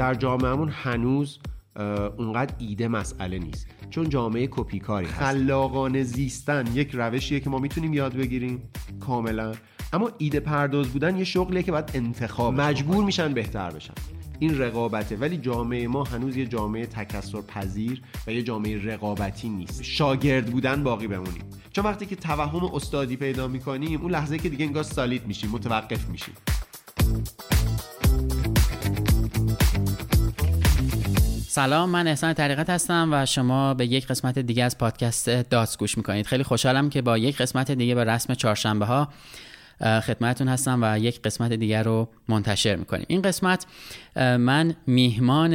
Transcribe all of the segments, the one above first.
در جامعهمون هنوز اونقدر ایده مسئله نیست. چون جامعه کپیکاری هست. خلاقانه زیستن یک روشیه که ما می‌تونیم یاد بگیریم کاملا. اما ایده پرداز بودن یه شغلیه که باید انتخاب مجبور میشن بهتر بشن. این رقابته. ولی جامعه ما هنوز یه جامعه تکسر پذیر و یه جامعه رقابتی نیست. شاگرد بودن باقی بمونیم. چون وقتی که توهم استادی پیدا می‌کنیم اون لحظه که دیگه انگار سالید میشیم متوقف میشیم. سلام من احسان طریقت هستم و شما به یک قسمت دیگه از پادکست داتس گوش می‌کنید. خیلی خوشحالم که با یک قسمت دیگه به رسم چهارشنبه ها خدمتتون هستم و یک قسمت دیگر رو منتشر می‌کنیم. این قسمت من میهمان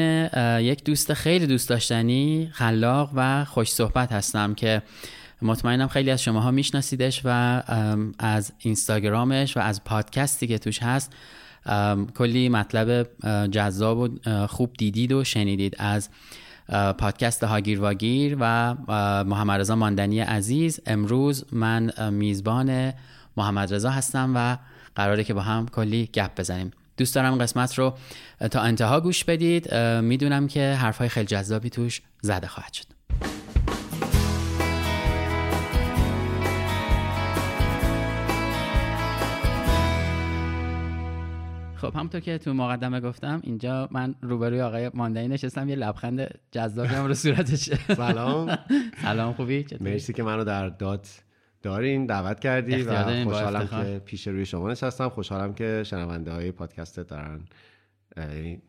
یک دوست خیلی دوست داشتنی خلاق و خوش صحبت هستم که مطمئنم خیلی از شماها میشناسیدش و از اینستاگرامش و از پادکستی که توش هست کلی مطلب جذاب و خوب دیدید و شنیدید از پادکست هاگیر واگیر و محمد رضا ماندنی عزیز. امروز من میزبان محمد رضا هستم و قراره که با هم کلی گپ بزنیم. دوست دارم قسمت رو تا انتها گوش بدید. می‌دونم که حرفهای خیلی جذابی توش زده خواهد شد. خب همونطور که تو مقدمه گفتم اینجا من روبروی آقای ماندنی نشستم یه لبخند جذابی هم رو صورتش. سلام. سلام خوبی؟ مرسی که منو در داد دارین دعوت کردی و خوشحالم که پیش روی شما نشستم. خوشحالم که شنونده های پادکست دارن.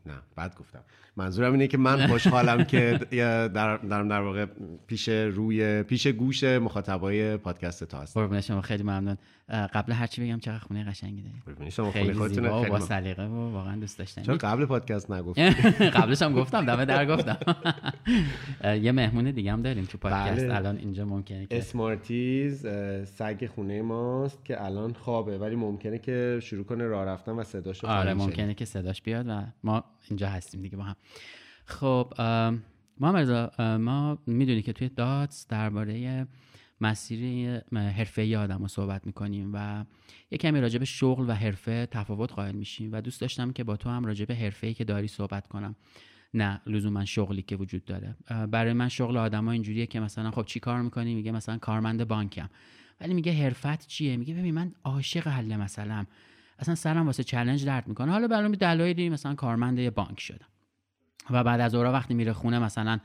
نه بعد گفتم. منظورم اینه که من خوشحالم که در در واقع پیش روی پیش گوش مخاطبای پادکست تا هستم. قربون شما خیلی ممنون. قبل هر چی بگم چقدر خونه قشنگی داری شما خیلی زیبا و با سلیقه و واقعا دوست داشتنی. چون قبل پادکست نگفتم قبلش هم گفتم دمه در گفتم. یه مهمون دیگه هم داریم تو پادکست. بله. الان اینجا ممکنه که اسمارتیز سگ خونه ماست که الان خوابه ولی ممکنه که شروع کنه راه رفتن و صداشو آره. ممکنه که صداش بیاد و ما اینجا هستیم دیگه با هم. خب محمد ما می‌دونی که توی داتس درباره مسیر حرفه آدم رو صحبت می‌کنیم و یه کمی راجع به شغل و حرفه تفاوت قائل میشیم و دوست داشتم که با تو هم راجع به حرفه‌ای که داری صحبت کنم. نه لزوما شغلی که وجود داره. برای من شغل آدما اینجوریه که مثلا خب چی کار می‌کنی؟ میگه مثلا کارمند بانکم. ولی میگه حرفت چیه؟ میگه ببین من عاشق حل مثلا اصلا سرم واسه چلنج درد می‌کنه. حالا برام دلایلی مثلا کارمند یه بانک شدم. و بعد از اورا وقتی میره خونه مثلا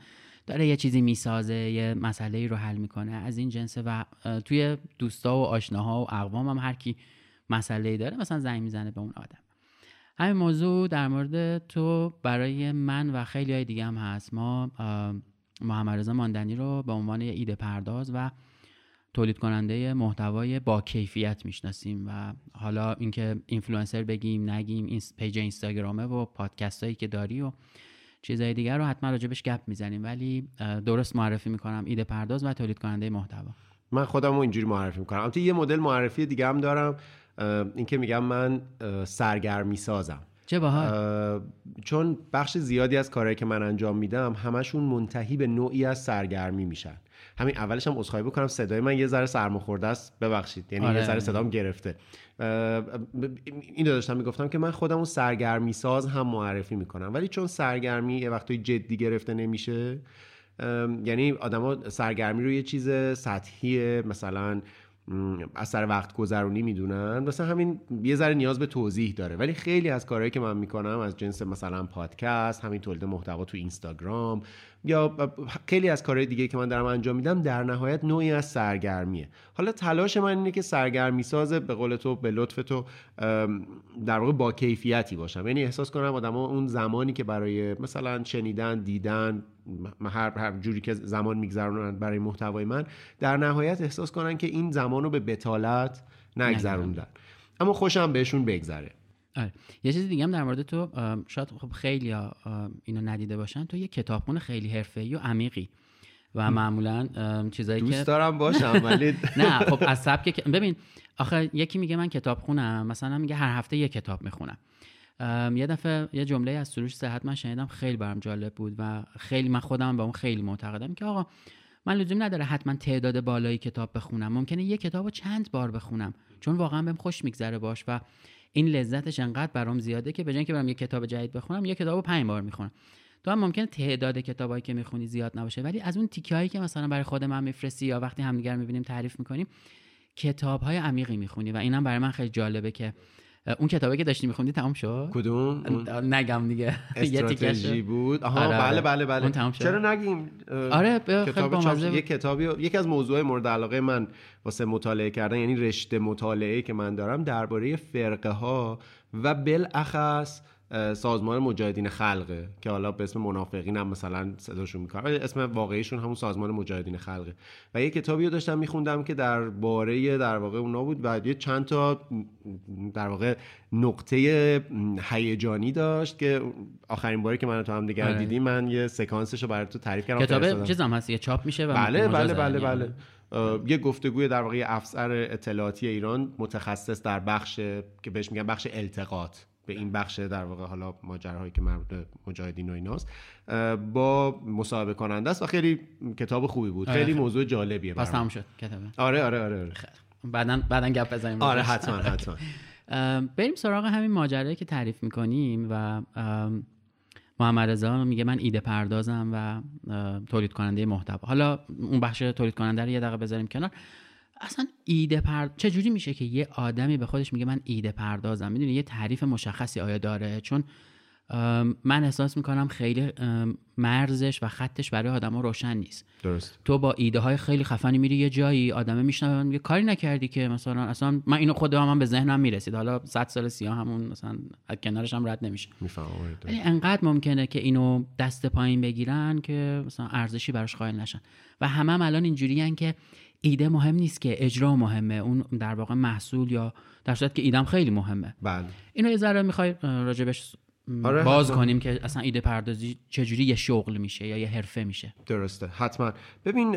داره یه چیزی می‌سازه یه مسئله رو حل می‌کنه. از این جنسه و توی دوستا و آشناها و اقوام هم هر کی مسئله داره مثلا زنگ می‌زنه به اون آدم. همین موضوع در مورد تو برای من و خیلی های دیگه هم هست. ما محمد رضا ماندنی رو به عنوان ایده پرداز و تولید کننده محتوای با کیفیت می‌شناسیم و حالا اینکه اینفلوئنسر بگیم نگیم این پیج اینستاگرامه و پادکست هایی که داری و چیزهای دیگر رو حتما راجبش گپ می‌زنیم. ولی درست معرفی می‌کنم ایده پرداز و تولید کننده محتوا. من خودم رو اینجوری معرفی می‌کنم. البته یه مدل معرفی دیگه هم دارم. اینکه میگم من سرگرمی سازم. چه باحال. چون بخش زیادی از کارهایی که من انجام میدم همشون منتهی به نوعی از سرگرمی میشن. همین اولش هم عذرخواهی بکنم صدای من یه ذره سرماخورده است. ببخشید یعنی آره. یه ذره صدام گرفته. این داشتم می‌گفتم که من خودم رو سرگرمی ساز هم معرفی می‌کنم. ولی چون سرگرمی یه وقتای جدی گرفته نمیشه یعنی آدما سرگرمی رو یه چیز سطحی مثلا از سر وقت گذرونی می‌دونن. مثلا همین یه ذره نیاز به توضیح داره. ولی خیلی از کارهایی که من می‌کنم از جنس مثلا پادکست همین تولید محتوا تو اینستاگرام یا خیلی از کارهای دیگه که من دارم انجام میدم در نهایت نوعی از سرگرمیه. حالا تلاش من اینه که سرگرمی ساز به قول تو به لطف تو در واقع با کیفیتی باشم. یعنی احساس کنم آدما اون زمانی که برای مثلا شنیدن دیدن هر, هر جوری که زمان میگذرونن برای محتوای من در نهایت احساس کنن که این زمان رو به بتالت نگذروندن. اما خوشم بهشون بگذره. آره. یه چیز دیگه هم در مورد تو شاید خب خیلی اینو ندیده باشن. تو یه کتابخون خیلی حرفه‌ای و عمیقی و معمولا چیزایی دوست که دوست دارم باشم ولی نه خب از سبک ببین آخه یکی میگه من کتاب خونم مثلا میگه هر هفته یه کتاب می‌خونم. یه دفعه یه جمله از سروش صحت من شنیدم خیلی برام جالب بود و خیلی من خودم به اون خیلی معتقدم که آقا من لزوم نداره حتما تعداد بالایی کتاب بخونم. ممکنه یه کتاب رو چند بار بخونم. چون واقعا بهم خوش میگذره باش و این لذتش انقدر برام زیاده که به که برم یه کتاب جدید بخونم یه کتاب رو پنج بار می‌خونم. تو هم ممکنه تعداد کتابایی که می‌خونی زیاد نباشه ولی از اون تیکه که مثلا برای خود من میفرستی یا وقتی همدیگر می‌بینیم تعریف می‌کنیم کتاب های عمیقی می‌خونی و اینم برای من خیلی جالبه که اون کتابی که داشتی میخوندی تمام شد؟ کدوم؟ نگم دیگه. استراتژی بود. آها آره بله بله بله. تمام شد. چرا نگیم؟ آره کتاب یک کتابی یک از موضوع مورد علاقه من واسه مطالعه کردن یعنی رشته مطالعه که من دارم درباره فرقه ها و بالاخص سازمان مجاهدین خلقه که حالا به اسم منافقین هم مثلا صداشون می‌کنن. اسم واقعیشون همون سازمان مجاهدین خلقه. و یه کتابی رو داشتم میخوندم که در باره در واقع اونا بود و یه چند تا در واقع نقطه هیجانی داشت که آخرین باری که من تو هم دیگر آره. دیدیم من یه سکانسش رو برای تو تعریف کردم. کتاب چیز هم هست یه چاپ میشه و بله بله بله بله. یه گفتگوی در واقع افسر اطلاعاتی ایران متخصص در بخش که بهش میگن بخش التقاط. به این بخش در واقع حالا ماجراهایی که مربوط مجاهدین و ایناست با مصاحبه کننده است و خیلی کتاب خوبی بود. آره خیلی موضوع جالبیه پس تمام شد کتابه آره آره آره, آره. بعدا بعدا گپ بزنیم. آره حتما حتما. بریم سراغ همین ماجرایی که تعریف می‌کنیم و محمد رضا میگه من ایده پردازم و تولید کننده محتوا. حالا اون بخش تولید کننده رو یه دقیقه بذاریم کنار. اصلا ایده پرد چه جوری میشه که یه آدمی به خودش میگه من ایده پردازم؟ می‌دونی یه تعریف مشخصی آیا داره؟ چون من احساس می‌کنم خیلی مرزش و خطش برای آدما روشن نیست. درست تو با ایده های خیلی خفنی میری یه جایی آدمه میشنوه میگه کاری نکردی که مثلا اصلا من اینو خودم هم به ذهنم می‌رسید. حالا 100 سال سیاه همون مثلا از کنارش هم رد نمیشه. می‌فهمم ولی انقدر ممکنه که اینو دست پایین بگیرن که مثلا ارزشی براش قائل نشن. و همه هم الان اینجوریان که ایده مهم نیست که اجرا مهمه اون در واقع محصول یا در صورت که ایدم خیلی مهمه. بله. اینو یه ذره می‌خوای راجبش آره باز کنیم که اصلا ایده پردازی چجوری یه شغل میشه یا یه حرفه میشه. درسته حتما. ببین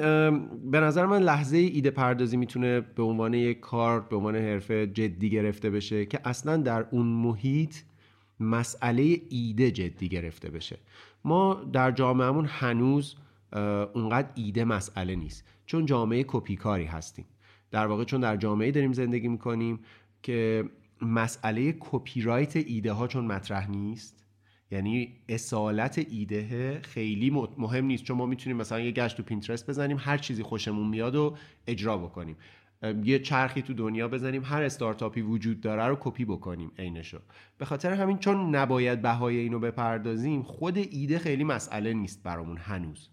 به نظر من لحظه ایده پردازی می‌تونه به عنوان یک کار به عنوان حرفه جدی گرفته بشه که اصلا در اون محیط مسئله ایده جدی گرفته بشه. ما در جامعهمون هنوز اونقدر ایده مسئله نیست. چون جامعه کپیکاری هستیم. در واقع چون در جامعه داریم زندگی می‌کنیم که مسئله کپی رایت ایده ها چون مطرح نیست یعنی اصالت ایده خیلی مهم نیست. چون ما می‌تونیم مثلا یه گشت تو Pinterest بزنیم هر چیزی خوشمون میاد رو اجرا بکنیم. یه چرخی تو دنیا بزنیم هر استارتاپی وجود داره رو کپی بکنیم عینشو. به خاطر همین چون نباید بهای اینو بپردازیم خود ایده خیلی مسئله نیست برامون هنوز.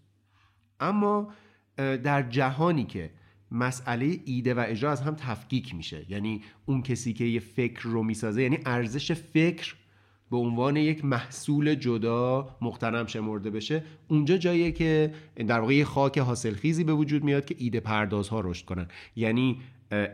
اما در جهانی که مسئله ایده و اجرا از هم تفکیک میشه. یعنی اون کسی که یه فکر رو می‌سازه یعنی ارزش فکر به عنوان یک محصول جدا مختنم شمرده بشه. اونجا جاییه که در واقع یه خاک حاصلخیزی به وجود میاد که ایده پردازها رشد کنن. یعنی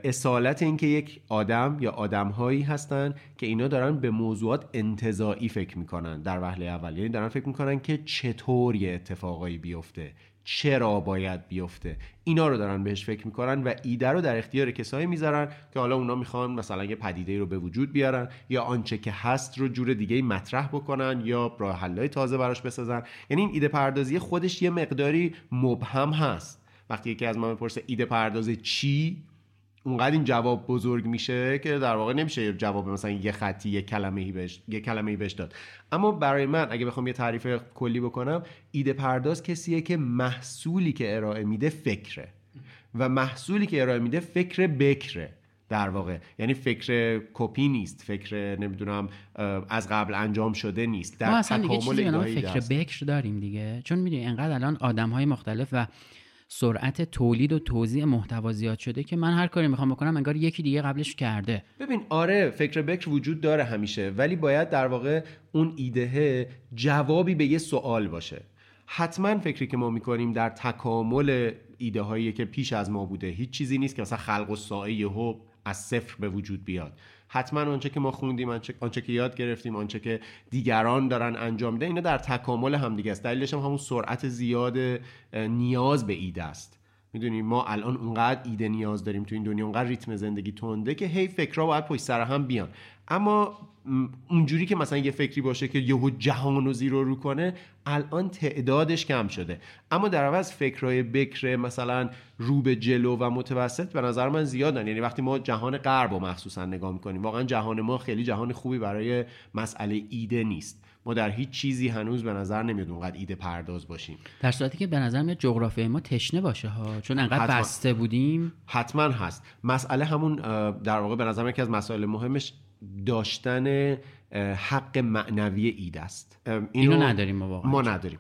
اصالت اینکه یک آدم یا آدمهایی هستن که اینا دارن به موضوعات انتظاعی فکر می‌کنن در وهله اول. یعنی دارن فکر می‌کنن که چطور یه اتفاقایی بیفته. چرا باید بیفته. اینا رو دارن بهش فکر می‌کنن و ایده رو در اختیار کسایی می‌ذارن که حالا اونا می‌خوان مثلا یه پدیده رو به وجود بیارن یا آنچه که هست رو جور دیگه مطرح بکنن یا راه حلای تازه براش بسازن. یعنی این ایده پردازی خودش یه مقداری مبهم هست. وقتی یکی از ما بپرسه ایده پردازی چی؟ اونقدر این جواب بزرگ میشه که در واقع نمیشه جواب مثلا یه خطی یه کلمه ای بهش یه کلمه ای بهش داد. اما برای من اگه بخوام یه تعریف کلی بکنم ایده پرداز کسیه که محصولی که ارائه میده فکره. و محصولی که ارائه میده فکر بکره. در واقع. یعنی فکر کپی نیست فکر نمی‌دونم از قبل انجام شده نیست. در ما اصلا دیگه چیزی فکر بکر داریم دیگه. چون می‌دونی انقدر الان آدم های مختلف و سرعت تولید و توزیع محتوا زیاد شده که من هر کاری می‌خوام بکنم انگار یکی دیگه قبلش کرده. ببین آره فکر بکر وجود داره همیشه ولی باید در واقع اون ایده جوابی به یه سوال باشه. حتما فکری که ما می‌کنیم در تکامل ایده هایی که پیش از ما بوده هیچ چیزی نیست که مثلا خلق و ساعه یهو از صفر به وجود بیاد. حتما آنچه که ما خوندیم آنچه, که یاد گرفتیم آنچه که دیگران دارن انجام میدن اینا در تکامل هم دیگه است. دلیلش هم همون سرعت زیاد نیاز به ایده است. می‌دونی ما الان اونقدر ایده نیاز داریم تو این دنیا اونقدر ریتم زندگی تنده که هی فکرها باید پشت سر هم بیان. اما اونجوری که مثلا یه فکری باشه که یهو جهان و زیرو رو کنه الان تعدادش کم شده. اما در عوض فکرهای بکر مثلا رو به جلو و متوسط به نظر من زیادن یعنی وقتی ما جهان غرب رو مخصوصا نگاه می‌کنیم واقعا جهان ما خیلی جهان خوبی برای مسئله ایده نیست. ما در هیچ چیزی هنوز به نظر نمیاد اونقدر ایده پرداز باشیم. در صورتی که به نظر میاد جغرافیای ما تشنه باشه ها چون انقدر حتما. بسته بودیم. حتما هست. مسئله همون در واقع به نظر من یکی از مسائل مهمش داشتن حق معنوی ایده است. اینو, نداریم ما واقعا. ما نداریم.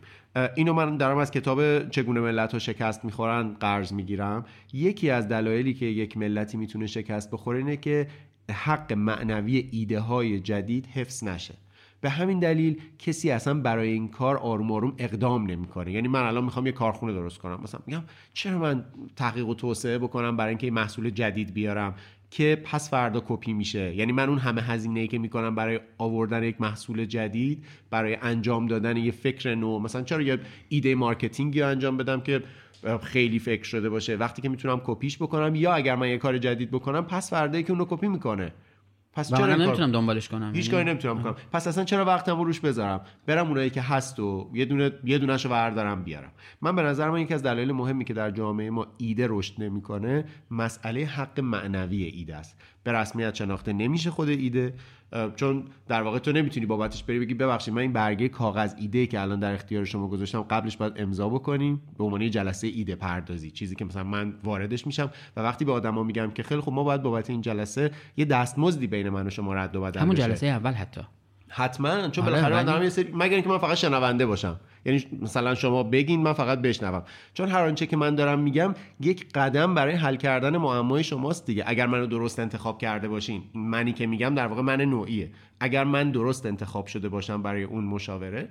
اینو من دارم از کتاب چگونه ملت ها شکست می‌خورن قرض می‌گیرم. یکی از دلایلی که یک ملتی می‌تونه شکست بخوره اینه که حق معنوی ایده های جدید حفظ نشه. به همین دلیل کسی اصلا برای این کار آروم آروم اقدام نمی‌کنه. یعنی من الان می‌خوام یه کارخونه درست کنم. مثلا میگم چرا من تحقیق و توسعه بکنم برای اینکه محصول جدید بیارم؟ که پس فردا کپی میشه. یعنی من اون همه هزینه ای که می‌کنم برای آوردن یک محصول جدید برای انجام دادن یه فکر نو مثلا چرا یه ایده marketing ی رو انجام بدم که خیلی فکر شده باشه؟ وقتی که می‌تونم کپیش بکنم یا اگر من یه کار جدید بکنم پس فردا یکی اونو کپی می‌کنه. پس چرا نمی‌تونم دنبالش کنم هیچ کاری نمی‌تونم کنم. پس اصلا چرا وقتم رو روش بذارم؟ برم اونایی که هست و یه دونه یه دونهشو بردارم بیارم. من به نظر من یکی از دلایل مهمی که در جامعه ما ایده رشد نمی‌کنه مسئله حق معنوی ایده است. به رسمیت شناخته نمیشه خود ایده. چون در واقع تو نمی‌تونی بابتش بری بگی ببخشید من این برگه کاغذ ایده که الان در اختیار شما گذاشتم قبلش باید امضا بکنیم به عنوان جلسه ایده پردازی چیزی که مثلا من واردش میشم. و وقتی به آدما میگم که خیلی خب ما باید بابت این جلسه یه دستمزدی بین من و شما رد و بدل همون جلسه اول حتی. حتما چون بالاخره من دارم یه سری مگر اینکه من فقط شنونده باشم. یعنی مثلا شما بگین من فقط بشنوم. چون هر آنچه که من دارم میگم یک قدم برای حل کردن معمای شماست دیگه. اگر منو درست انتخاب کرده باشین منی که میگم در واقع من نوعیه. اگر من درست انتخاب شده باشم برای اون مشاوره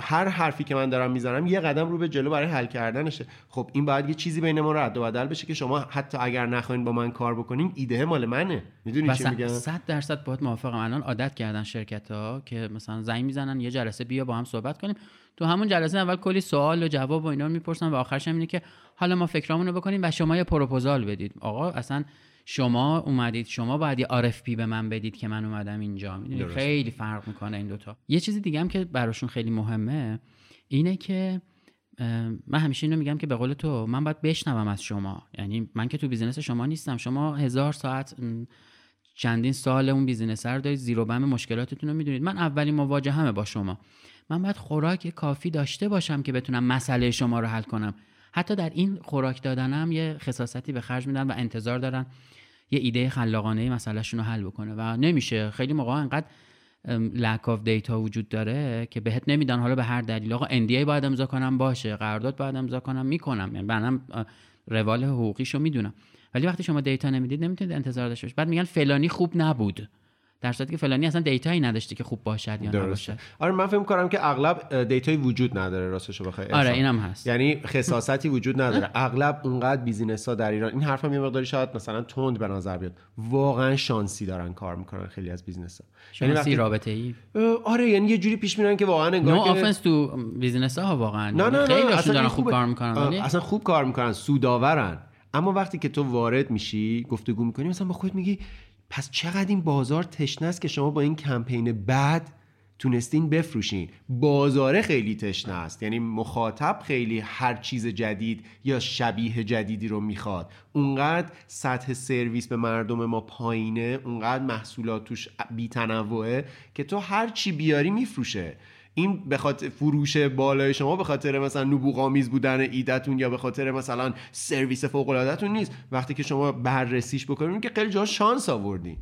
هر حرفی که من دارم می‌زنم یه قدم رو به جلو برای حل کردنشه. خب این باید یه چیزی بین ما رد و بدل بشه که شما حتی اگر نخواین با من کار بکنین ایده مال منه. می‌دونی چی میگم؟ 100 درصد باهات موافقم. الان عادت کردن شرکت ها که مثلا زنگ می‌زنن یه جلسه بیا با هم صحبت کنیم. تو همون جلسه اول کلی سوال و جواب و اینا می‌پرسن و آخرش هم اینه که حالا ما فکرامونو بکنیم و شما یه پروپوزال بدید. آقا اصلا شما اومدید شما باید یه RFP به من بدید که من اومدم اینجا. می‌دونی؟ خیلی فرق می‌کنه این دوتا یه چیز دیگه هم که براشون خیلی مهمه اینه که من همیشه اینو میگم که به قول تو من باید بشنوم از شما. یعنی من که تو بیزینس شما نیستم شما هزار ساعت چندین سال اون business رو دارید زیرو بم مشکلاتتون رو می‌دونید. من اولین مواجهمه با شما. من باید خوراک کافی داشته باشم که بتونم مسئله شما رو حل کنم. حتی در این خوراک دادنم یه خساستی به خرج میدن و انتظار دارن. یه ایده خلاقانه مسئلهشون رو حل بکنه و نمیشه. خیلی موقع انقدر lack of data وجود داره که بهت نمیدن. حالا به هر دلیل آقا NDA باید امضا کنم باشه. قرارداد باید امضا کنم می‌کنم. یعنی منم روال حقوقیشو می‌دونم. ولی وقتی شما data نمی‌دید نمی‌تونید انتظار داشته باشید. بعد میگن فلانی خوب نبود. در صورتی که فلانی اصلا data یی نداشته که خوب باشد یا نباشه آره من فکر کنم که اغلب data یی وجود نداره راستش بخوای آره اینم هست. یعنی خساستی وجود نداره. اغلب اونقدر business ها در ایران این حرفم یه مقداری شاید مثلا تند به نظر بیاد. واقعا شانسی دارن کار می‌کنن خیلی از business ها یعنی وقتی رابطه ای آره یعنی یه جوری پیش میرن که واقعا انگار نو تو business ها واقعا. نه نه خیلی اصلا دارن خوب کار می‌کنن اصلا خوب کار می‌کنن سوداورن اما وقتی که تو وارد میشی گفتگو می‌کنی مثلا با خودت میگی پس چقدر این بازار تشنه است که شما با این کمپین بعد تونستین بفروشین؟ بازاره خیلی تشنه است. یعنی مخاطب خیلی هر چیز جدید یا شبیه جدیدی رو می‌خواد. اونقدر سطح سرویس به مردم ما پایینه اونقدر محصولات توش بیتنوعه که تو هر چی بیاری میفروشه. این به خاطر فروش بالای شما به خاطر مثلا نبوغ آمیز بودن ایدتون یا به خاطر مثلا سرویس فوق العادهتون نیست. وقتی که شما بررسیش بکنین که خیلی جا شانس آوردین.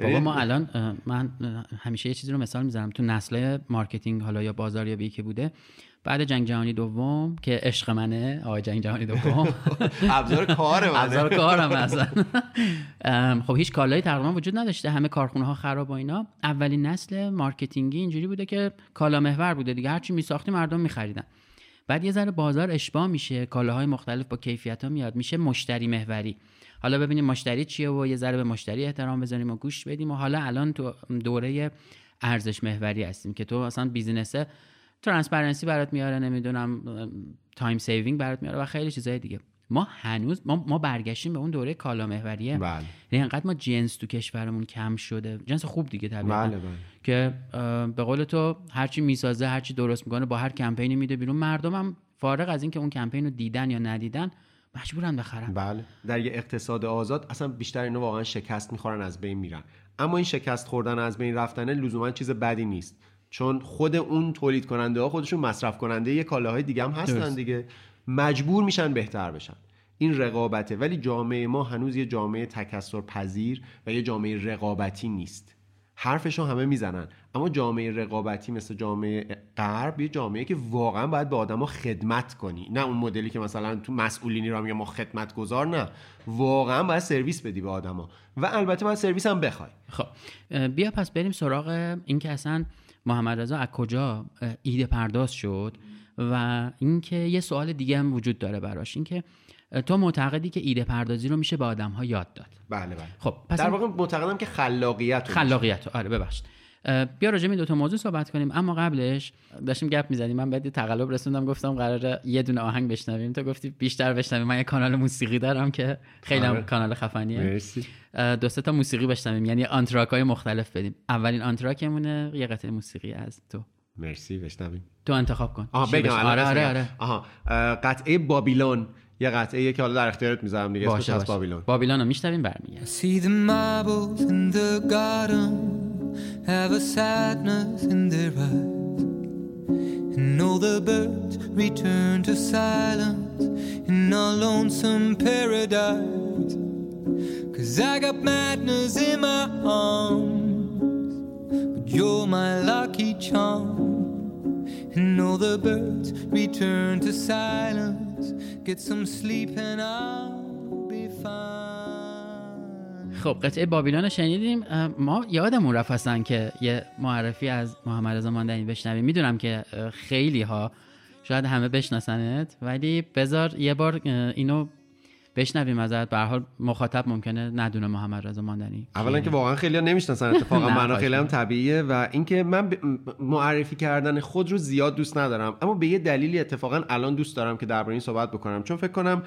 بابا ما الان من همیشه یه چیزی رو مثال می‌زنم. تو نسل marketing حالا یا بازاریابی که بوده بعد جنگ جهانی دوم که عشق منه آقای جنگ جهانی دوم. ابزار کار منه. ابزار کارم اصلا. خب هیچ کالایی تقریبا وجود نداشته همه کارخونه ها خراب و اینا. اولین نسل marketing ی اینجوری بوده که کالا محور بوده دیگه. هرچی میساختی مردم میخریدن. بعد یه ذره بازار اشباع میشه کالاهای مختلف با کیفیت ها میاد میشه مشتری محوری. حالا ببینیم مشتری چیه و یه ذره به مشتری احترام بذاریم و گوش بدیم و حالا الان تو دوره ارزش محوری هستیم که تو اصلا business transparency برات میاره نمی‌دونم time saving برات میاره و خیلی چیزای دیگه. ما هنوز ما, ما برگشتیم به اون دوره کالا محوریه. بله. یعنی انقدر ما جنس تو کشورمون کم شده. جنس خوب دیگه طبیعتا. بله بله. که به قول تو هرچی می‌سازه هرچی درست می‌کنه با هر کمپینی میده بیرون. مردم هم فارغ از اینکه اون کمپین رو دیدن یا ندیدن مجبورن بخرن. بله. در یه اقتصاد آزاد اصلا بیشتر اینا واقعا شکست می‌خورن از بین میرن. اما این شکست خوردن از بین رفتن لزوما چیز بدی نیست. چون خود اون تولید کننده ها خودشون مصرف کننده یه کالاهای دیگه هم هستن. دیگه. مجبور میشن بهتر بشن. این رقابته. ولی جامعه ما هنوز یه جامعه تکثر پذیر و یه جامعه رقابتی نیست. حرفشو همه می‌زنن. اما جامعه رقابتی مثل جامعه غرب یه جامعه که واقعا باید به آدما خدمت کنی. نه اون مدلی که مثلا تو مسئولینی را میگه ما خدمت گذار نه. واقعا باید سرویس بدی به آدما. و البته باید سرویس هم بخوای. خب بیا پس بریم سراغ اینکه اصلا محمد رضا از کجا ایده پرداز شد و اینکه یه سوال دیگه هم وجود داره براش. اینکه تو معتقدی که ایده پردازی رو میشه به آدم ها یاد داد. بله بله. خب پس در واقع معتقدم که خلاقیت خلاقیت. آره ببخشید. بیا راجع به این دو تا موضوع صحبت کنیم. اما قبلش داشتیم گپ می‌زدیم. من بعد یه تقلب رسوندم گفتم قراره یه دونه آهنگ بشنویم. تو گفتی بیشتر بشنویم. من یه کانال موسیقی دارم که خیلی هم آره. کانال خفنیه. مرسی. دو سه تا موسیقی بشنویم. یعنی آنتراک های مختلف بدیم. اولین آنتراکمونه یه قطعه موسیقی از تو. مرسی بشنویم. تو انتخاب کن. آها بگم آره آره. آره. آها قطعه بابیلون. یه قطعه که حالا در اختیارت می‌ذارم دیگه اسمش از بابیلون. رو میشنویم برمیگردیم. Have a sadness in their eyes. And all the birds return to silence in a lonesome paradise. Cause I got madness in my arms, but you're my lucky charm. And all the birds return to silence. Get some sleep and I'll be fine. خب قطعه بابیلون رو شنیدیم. ما یادمون رفت اصلا که یه معرفی از محمد رضا ماندنی بشنویم. می‌دونم که خیلی ها شاید همه بشناسنت ولی بذار یه بار اینو بشنویم ازت. به حال مخاطب ممکنه ندونه محمد رضا ماندنی اولا که واقعا خیلی نمی‌شناسن اتفاقا. معنا خیلی هم. طبیعیه و اینکه من ب- معرفی کردن خود رو زیاد دوست ندارم. اما به یه دلیلی اتفاقا الان دوست دارم که درباره این صحبت بکنم. چون فکر کنم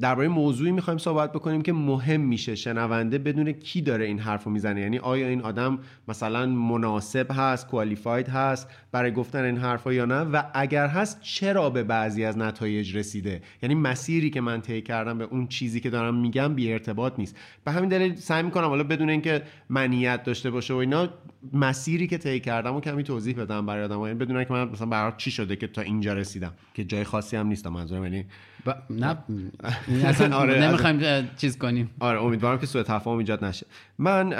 درباره موضوعی می‌خوایم صحبت بکنیم که مهم میشه شنونده بدون کی داره این حرف رو می‌زنه. یعنی آیا این آدم مثلا مناسب هست کوالیفاید هست برای گفتن این حرفا یا نه؟ و اگر هست چرا به بعضی از نتایج رسیده؟ یعنی مسیری که من طی کردم به اون چیزی که دارم میگم بی ارتباط نیست. به همین دلیل سعی می‌کنم حالا بدون اینکه منیت داشته باشه و اینا مسیری که طی کردم و کمی توضیح بدم برای آدم‌ها. یعنی بدون اینکه من مثلا برای چی شده که تا اینجا رسیدم که جای خاصی هم نیستم منظورم. یعنی ب... نه. این اصلا آره، نمی‌خوایم اه، چیز کنیم. آره امیدوارم که سوء تفاهم ایجاد نشه. من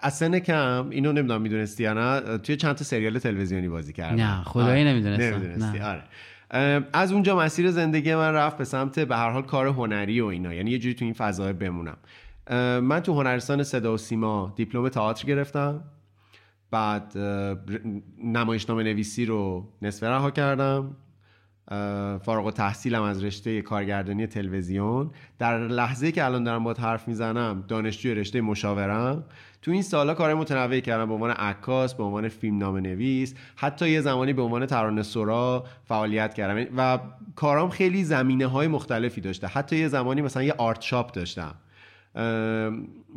از سن کم اینو نمی‌دونم می‌دونستی یا نه توی چند تا سریال تلویزیونی بازی کردم. نه، خدایی آره، نمی‌دونستم. نمی‌دونستی نه. آره. ام، از اونجا مسیر زندگی من رفت به سمت به هر حال کار هنری و اینا. یعنی یه جوری تو این فضای بمونم. من تو هنرستان صدا و سیما دیپلم تئاتر گرفتم. بعد نمایشنامه نویسی رو نصف رها کردم. فارغ التحصیلم از رشته کارگردانی تلویزیون. در لحظه که الان دارم با حرف می‌زنم دانشجوی رشته مشاورم. تو این سالا کار متنوعی کردم به عنوان عکاس به عنوان فیلم نام نویس حتی یه زمانی به عنوان ترانه سرا فعالیت کردم. و کارام خیلی زمینه های مختلفی داشته. حتی یه زمانی مثلا یه آرت شاپ داشتم.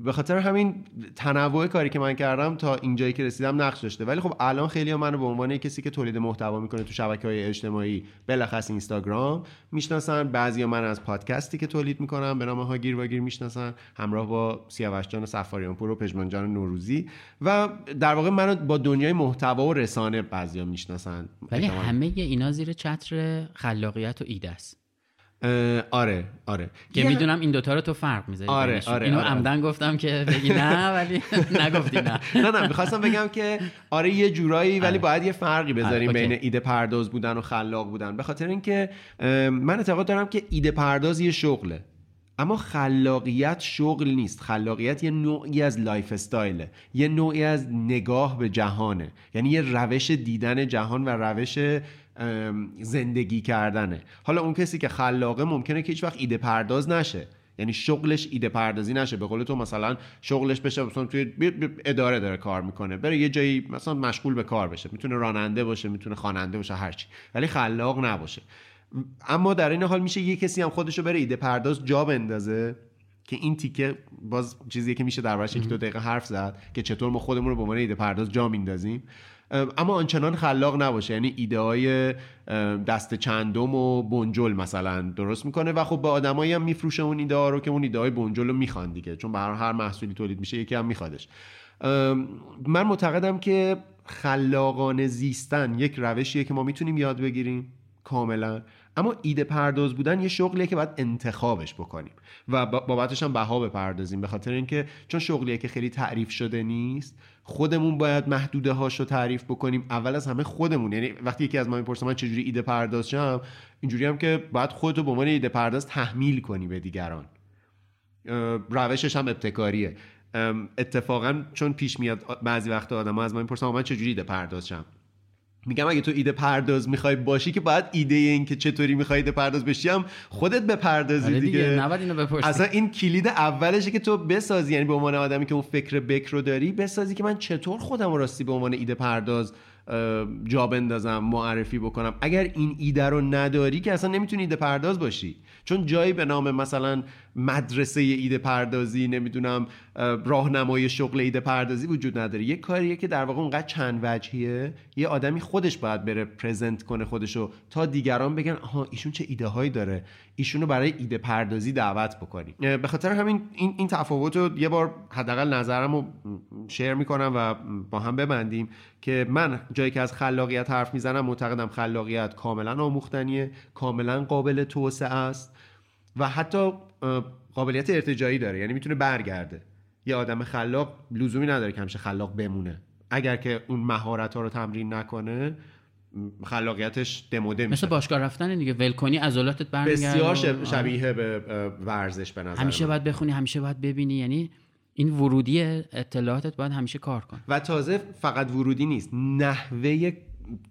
به خاطر همین تنوع کاری که من کردم تا اینجایی که رسیدم نقش داشته. ولی خب الان خیلی منو به عنوان کسی که تولید محتوا می‌کنه تو شبکه های اجتماعی بلخص اینستاگرام می‌شناسن. بعضی من از پادکستی که تولید می‌کنم به نام هاگیر واگیر می‌شناسن. همراه با سیاوش جان سفاریان پور و پژمان جان نوروزی. و در واقع منو با دنیای محتوا و رسانه بعضیا می‌شناسن. ولی. همه اینا زیر چتر خلاقیت و ایده است. آره آره که می‌دونم این دوتا رو تو فرق می‌ذاری آره،. آره، اینو آره. عمدن گفتم که بگی نه ولی نگفتی نه نه نه می‌خواستم بگم که آره یه جورایی ولی آره. باید یه فرقی بذاریم آره،. بین ایده پرداز بودن و خلاق بودن به خاطر اینکه من اعتقاد دارم که ایده پرداز یه شغله اما خلاقیت شغل نیست خلاقیت یه نوعی از lifestyle ه یه نوعی از نگاه به جهانه یعنی یه روش دیدن جهان و روش زندگی کردنه. حالا اون کسی که خلاقه ممکنه که هیچ وقت ایده پرداز نشه. یعنی شغلش ایده پردازی نشه. به قول تو مثلا شغلش بشه مثلا توی اداره داره کار می‌کنه. بره یه جایی مثلا مشغول به کار بشه. می‌تونه راننده باشه می‌تونه خواننده باشه هرچی. ولی خلاق نباشه. اما در این حال میشه یه کسی هم خودشو بره ایده پرداز جا بندازه که این تیکه باز چیزیه که میشه دربارش یک دو دقیقه حرف زد که چطور ما خودمون رو به عنوان ایده پرداز جا میندازیم. اما آنچنان خلاق نباشه. یعنی ایده های دست چندم و بنجل مثلا درست می‌کنه و خب به آدمایی هم میفروشه اون ایده ها رو که اون ایده های بنجل رو می‌خوان دیگه. چون به هر محصولی تولید میشه یکی هم میخوادش. من معتقدم که خلاقانه زیستن یک روشیه که ما می‌تونیم یاد بگیریم کاملا. اما ایده پرداز بودن یه شغلیه که باید انتخابش بکنیم و با- بابتش هم بها بپردازیم. به خاطر اینکه چون شغلیه که خیلی تعریف شده نیست خودمون باید محدوده هاشو تعریف بکنیم. اول از همه خودمون. یعنی وقتی یکی از ما می‌پرسه من چجوری ایده پرداز شم اینجوری هم که باید خودتو به عنوان ایده پرداز تحمیل کنی به دیگران. روشش هم ابتکاریه. اتفاقا چون پیش میاد بعضی وقت آدم از ما می‌پرسن من چجوری ایده پرداز شم میگم اگه تو ایده پرداز می‌خوای باشی که باید ایده این که چطوری می‌خوای ایده پرداز بشی هم خودت بپردازی آره دیگه, دیگه. نباید اینو بپرسی. اصلا این کلید اولشه که تو بسازی یعنی به عنوان آدمی که اون فکر بکر رو داری بسازی که من چطور خودم راستی به عنوان ایده پرداز جا بندازم معرفی بکنم. اگر این ایده رو نداری که اصلا نمی‌تونی ایده پرداز باشی. چون جایی به نام مثلا مدرسه ایده پردازی نمی‌دونم اه، راهنمای شغل ایده پردازی وجود نداره. یه کاریه که در واقع اونقدر چند وجهیه یه آدمی خودش باید بره پرزنت کنه خودشو تا دیگران بگن آها ایشون چه ایده هایی داره؟ ایشونو برای ایده پردازی دعوت بکنی. اه، به خاطر همین این این تفاوت رو یه بار حداقل نظرم رو شیر می‌کنم و با هم ببندیم که من جایی که از خلاقیت حرف می‌زنم معتقدم خلاقیت کاملا آموختنیه کاملا قابل توسعه است و حتی قابلیت ارتجایی داره. یعنی می‌تونه برگرده. یه آدم خلاق لزومی نداره که همیشه خلاق بمونه. اگر که اون مهارت ها رو تمرین نکنه خلاقیتش دموده میشه مثل باشگاه رفتن دیگه. ول کنی عضلاتت برمیگرده. بسیار شب- شبیه به ورزش به نظر همیشه. باید بخونی همیشه باید ببینی. یعنی این ورودی اطلاعاتت باید همیشه کار کنه. و تازه فقط ورودی نیست نحوه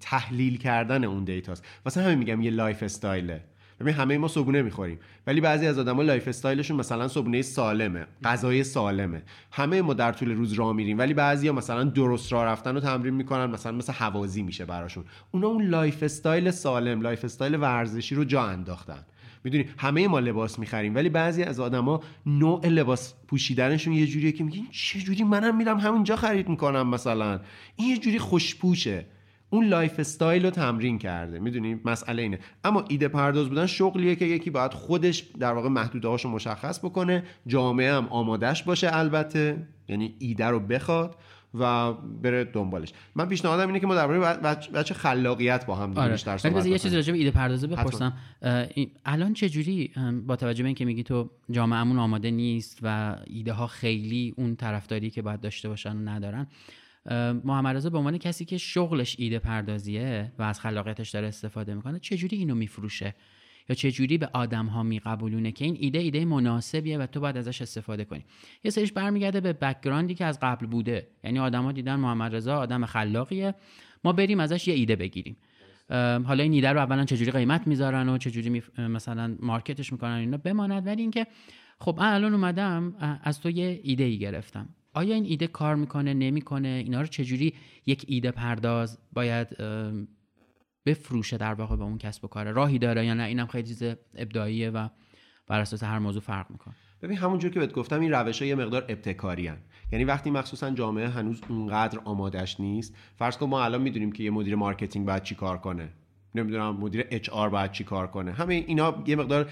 تحلیل کردن اون data ست. واسه همین میگم یه lifestyle ه. ببین همه ما صبحونه می‌خوریم. ولی بعضی از آدما lifestyle شون مثلا صبحونه سالمه غذای سالمه. همه ما در طول روز راه میریم ولی بعضیا مثلا درست راه رفتن رو تمرین می‌کنن مثلا مثل هوازی میشه براشون. اونا اون lifestyle سالم lifestyle ورزشی رو جا انداختن. می‌دونی؟ همه ما لباس می‌خریم ولی بعضی از آدما نوع لباس پوشیدنشون یه جوریه که میگین چه جوری منم میرم همونجا خرید می‌کنم مثلا. این یه جوری خوشپوشه. اون lifestyle رو تمرین کرده. می‌دونی؟ مسئله اینه. اما ایده پرداز بودن شغلیه که یکی باید خودش در واقع محدوده هاشو مشخص بکنه. جامعه هم آمادش باشه البته. یعنی ایده رو بخواد و بره دنبالش. من پیشنهادم اینه که ما درباره بچه خلاقیت با هم آره. بیشتر صحبت بذار یه. چیزی راجع به ایده پردازی بپرسم. الان چه جوری با توجه به اینکه میگی تو جامعهمون آماده نیست و ایده ها خیلی اون طرفداری که باید داشته باشن و ندارن محمد رضا به عنوان کسی که شغلش ایده پردازیه و از خلاقیتش داره استفاده می‌کنه چه جوری اینو میفروشه؟ یا چه جوری به آدم ها میقبولونه که این ایده ایده مناسبیه و تو باید ازش استفاده کنی؟ یه سریش برمیگرده به بکگراندی که از قبل بوده. یعنی آدما دیدن محمد رضا آدم خلاقیه. ما بریم ازش یه ایده بگیریم. حالا این ایده رو اولا چجوری قیمت می‌ذارن و چجوری می مثلا مارکتش می‌کنن اینا بماند. ولی اینکه خب الان اومدم از تو یه ایده ای گرفتم. آیا این ایده کار می‌کنه نمی‌کنه؟ اینا رو چجوری یک ایده پرداز باید بفروشه در واقع به اون کسب و کاره؟ راهی داره یا نه؟ اینم خیلی چیز ابداعیه و بر اساس هر موضوع فرق می‌کنه. ببین همونجور که بهت گفتم این روش های یه مقدار ابتکاری هن. یعنی وقتی مخصوصا جامعه هنوز اونقدر آمادش نیست فرض کن ما الان می‌دونیم که یه مدیر marketing باید چی کار کنه. نمی‌دونم مدیر HR باید چی کار کنه. همه اینا یه مقدار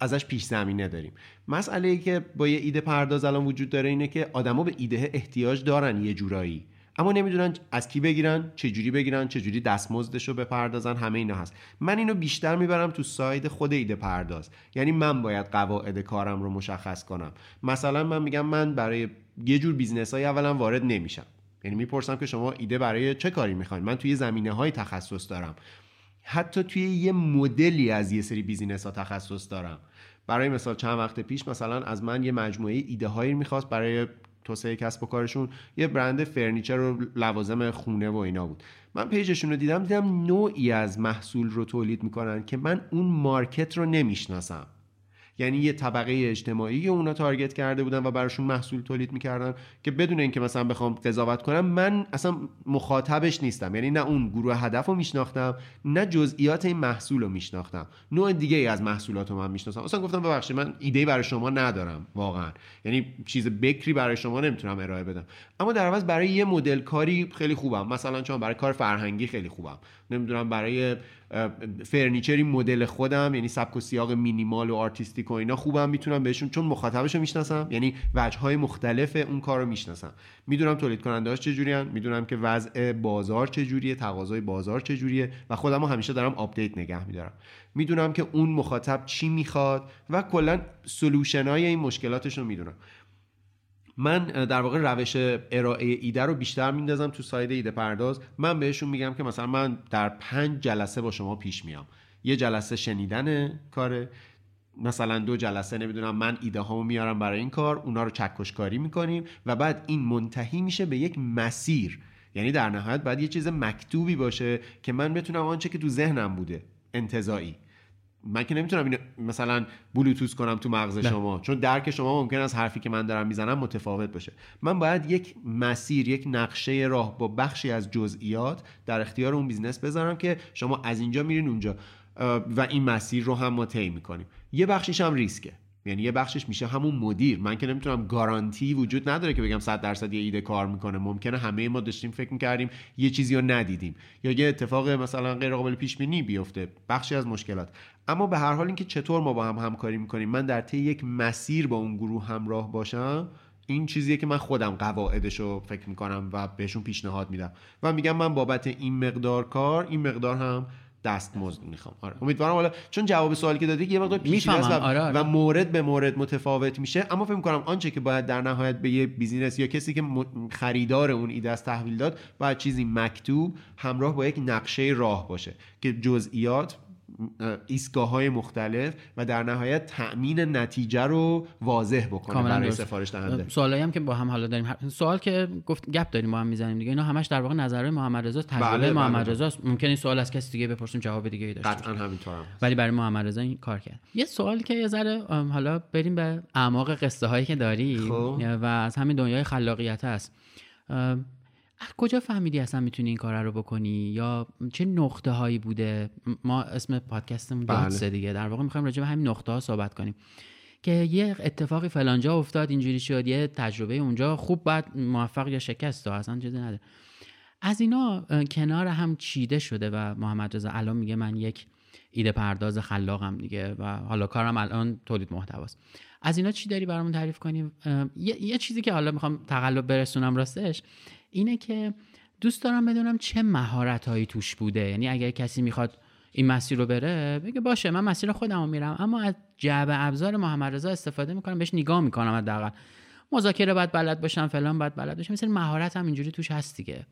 ازش پیش زمینه داریم. مسئله ای که با یه ایده پرداز الان وجود داره اینه که آدما به ایده احتیاج دارن یه جورایی. اما نمی‌دونن از کی بگیرن چه جوری بگیرن چه جوری دستمزدش رو بپردازن همه اینا هست. من اینو بیشتر می‌برم تو side خود ایده پرداز. یعنی من باید قواعد کارم رو مشخص کنم. مثلا من میگم من برای یه جور business های اولا وارد نمیشم. یعنی می‌پرسم که شما ایده برای چه کاری می‌خواین؟ من توی زمینه های تخصص دارم. حتی توی یه مدلی از یه سری business ها تخصص دارم. برای مثال چند وقت پیش مثلا از من یه مجموعه ایده هایی می‌خواست برای توسعه کسب و کارشون. یه برند furniture و لوازم خونه و اینا بود. من page شون رو دیدم دیدم نوعی از محصول رو تولید می‌کنن که من اون market رو نمی‌شناسم. یعنی یه طبقه اجتماعی اونا تارگت کرده بودن و براشون محصول تولید می‌کردن که بدون اینکه مثلا بخوام قضاوت کنم من اصلا مخاطبش نیستم. یعنی نه اون گروه هدف رو میشناختم نه جزئیات این محصول رو میشناختم. نوع دیگه ای از محصولات رو من می‌شناسم اصلا گفتم ببخشید من ایده برای شما ندارم واقعا. یعنی چیز بکری برای شما نمی‌تونم ارائه بدم. اما در عوض برای یه مدل کاری خیلی خوبم. مثلا چون برای کار فرهنگی خیلی خوبم. نمی‌دونم برای furniture ی مدل خودم یعنی سبک و سیاق مینیمال و artistic و اینا خوبم می‌تونم بهشون چون مخاطبش رو می‌شناسم یعنی وجه های مختلف اون کار رو می‌شناسم. می‌دونم تولید کننده هاش چجوریان می‌دونم که وضع بازار چجوریه تقاضای بازار چجوریه و خودم همیشه دارم update نگه میدارم. می‌دونم که اون مخاطب چی می‌خواد و کلا solution های این مشکلاتش رو می‌دونم. من در واقع روش ارائه ایده رو بیشتر میندازم تو side ایده پرداز. من بهشون میگم که مثلا من در پنج جلسه با شما پیش میام. یه جلسه شنیدن کاره مثلا دو جلسه نمی‌دونم من ایده هامو میارم برای این کار اونا رو چکشکاری می‌کنیم و بعد این منتهی میشه به یک مسیر. یعنی در نهایت باید یه چیز مکتوبی باشه که من بتونم آنچه که تو ذهنم بوده انتزاعی من که نمی‌تونم اینو مثلا بلوتوث کنم تو مغز شما چون درک شما ممکن از حرفی که من دارم می‌زنم متفاوت باشه. من باید یک مسیر یک نقشه راه با بخشی از جزئیات در اختیار اون business بذارم که شما از اینجا میرین اونجا. و این مسیر رو هم ما طی می‌کنیم. یه بخشیش هم ریسکه. یعنی یه بخشش میشه همون مدیر. من که نمی‌تونم گارانتی وجود نداره که بگم 100 درصد یه ایده کار می‌کنه. ممکنه همه ما داشتیم فکر می‌کردیم یه چیزی رو ندیدیم. یا یه اتفاق مثلا غیر قابل پیش بینی بیفته. بخشی از مشکلات. اما به هر حال اینکه چطور ما با هم همکاری می‌کنیم من در طی یک مسیر با اون گروه همراه باشم این چیزیه که من خودم قواعدش رو فکر می‌کنم و بهشون پیشنهاد میدم. و میگم من بابت این مقدار کار این مقدار هم دستمزد می‌خوام. آره. امیدوارم حالا چون جواب سوالی که دادی یه مقدار پیچیده است و, آره، آره. و مورد به مورد متفاوت میشه. اما فکر می‌کنم آنچه که باید در نهایت به یه بیزینس یا کسی که خریدار اون ایده از تحویل داد باید چیزی مکتوب همراه با یک نقشه راه باشه که جزئیات ایستگاه های مختلف و در نهایت تأمین نتیجه رو واضح بکنه برای سفارش دهنده. سوالایی هم که با هم حالا داریم. سوال که گفت گپ داریم با هم می‌زنیم دیگه. اینا همش در واقع نظر محمد رضا تجربه بله محمد بله. رضا ممکن این سوال از کسی دیگه بپرسیم جواب دیگه ای داشته قطعا همینطورم ولی برای محمد رضا این کار کرد. یه سوالی که یه ذره حالا بریم به اعماق قصه هایی که داری خب. و از همین دنیای خلاقیت هست کجا فهمیدی اصلا می‌تونی این کار رو بکنی؟ یا چه نقطه هایی بوده ما اسم پادکستمون بله. دیگه. در واقع می‌خوایم راجع به همین نقطه ها صحبت کنیم. که یه اتفاقی فلانجا افتاد اینجوری شد یه تجربه اونجا خوب بعد موفق یا شکست تو اصلا چیزی نداره. از اینا کنار هم چیده شده و محمد رضا الان میگه من یک ایده پرداز خلاقم دیگه و حالا کارم الان تولید محتواست از اینا چی داری برامون تعریف کنیم یه،, یه چیزی که حالا می‌خوام تقلب برسونم راستش اینه که دوست دارم بدونم چه مهارت هایی توش بوده. یعنی اگر کسی می‌خواد این مسیر رو بره بگه باشه من مسیر خودم رو میرم. اما از جعبه ابزار محمد رضا استفاده می‌کنم بهش نگاه می‌کنم حداقل. مذاکره باید بلد باشم فلان باید بلد باشم. مثل مهارت هم اینجوری توش هست دیگه.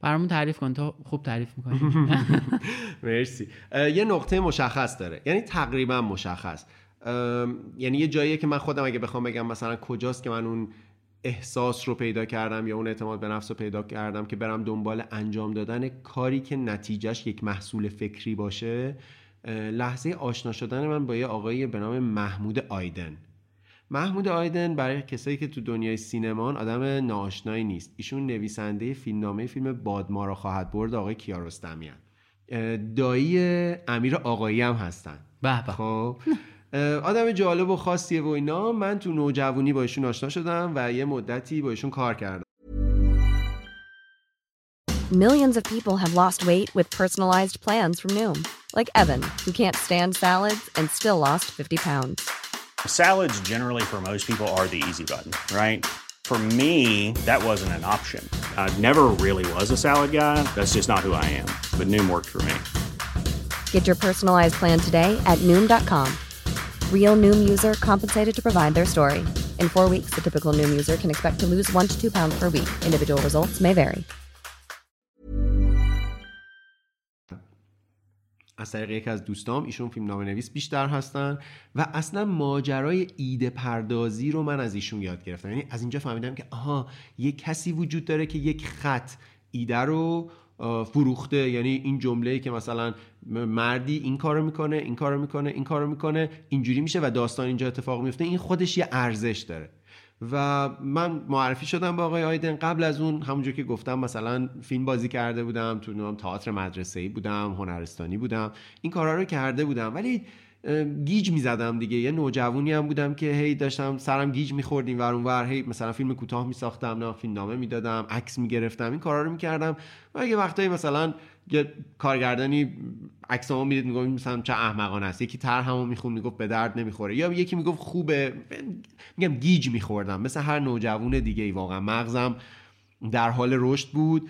برامون تعریف کن تو خوب تعریف می‌کنی. مرسی. یه نقطه مشخص داره. یعنی تقریبا مشخص. یعنی یه جاییه که من خودم اگه بخوام بگم مثلا کجاست که من اون احساس رو پیدا کردم یا اون اعتماد به نفس رو پیدا کردم که برم دنبال انجام دادن کاری که نتیجهش یک محصول فکری باشه لحظه آشنا شدن من با یه آقایی به نام محمود آیدن. محمود آیدن برای کسایی که تو دنیای سینمان آدم ناآشنایی نیست. ایشون نویسنده فیلمنامه فیلم بادما را خواهد برد آقای کیارستمیان. دایی امیر آقایی هم هستن. به. خب. آدم جالب و خاصیه و اینا من تو نوجوانی با ایشون آشنا شدم و یه مدتی با ایشون کار کردم Millions of people have lost weight with personalized plans from Noom like Evan who can't stand salads and still lost 50 pounds Salads generally for most people are the easy button right For me, that wasn't an option. I never really was a salad guy. That's just not who I am. But Noom worked for me. Get your personalized plan today at Noom.com. Real Noom user compensated to provide their story. In four weeks, the typical Noom user can expect to lose one to two pounds per week. Individual results may vary. از طریق یکی از دوستام ایشون فیلم نام نویس بیشتر هستن و اصلا ماجرای ایده پردازی رو من از ایشون یاد گرفتم یعنی از اینجا فهمیدم که آها یک کسی وجود داره که یک خط ایده رو فروخته. یعنی این جمله که مثلا مردی این کارو می‌کنه این کارو می‌کنه این کارو می‌کنه اینجوری میشه و داستان اینجا اتفاق میفته این خودش یه ارزش داره. و من معرفی شدم با آقای آیدن. قبل از اون همونجور که گفتم مثلا فیلم بازی کرده بودم تو نام تئاتر مدرسه ای بودم هنرستانی بودم. این کارا رو کرده بودم. ولی گیج می‌زدم دیگه. یه نوجوانی هم بودم که هی داشتم سرم گیج میخوردیم ور ور. هی مثلا فیلم کوتاه میساختم نه فیلم نامه می‌دادم عکس می‌گرفتم. این کارا رو می‌کردم. و یه وقتایی مثلا یه کارگردانی عکسامو می‌دید می‌گفت مثلا چه احمقانه است. یکی طرحمو میخون می‌گفت به درد نمی‌خوره. یا یکی می‌گفت خوبه. میگم گیج میخوردم. مثل هر نوجوان دیگه ای واقعا. مغزم در حال رشد بود.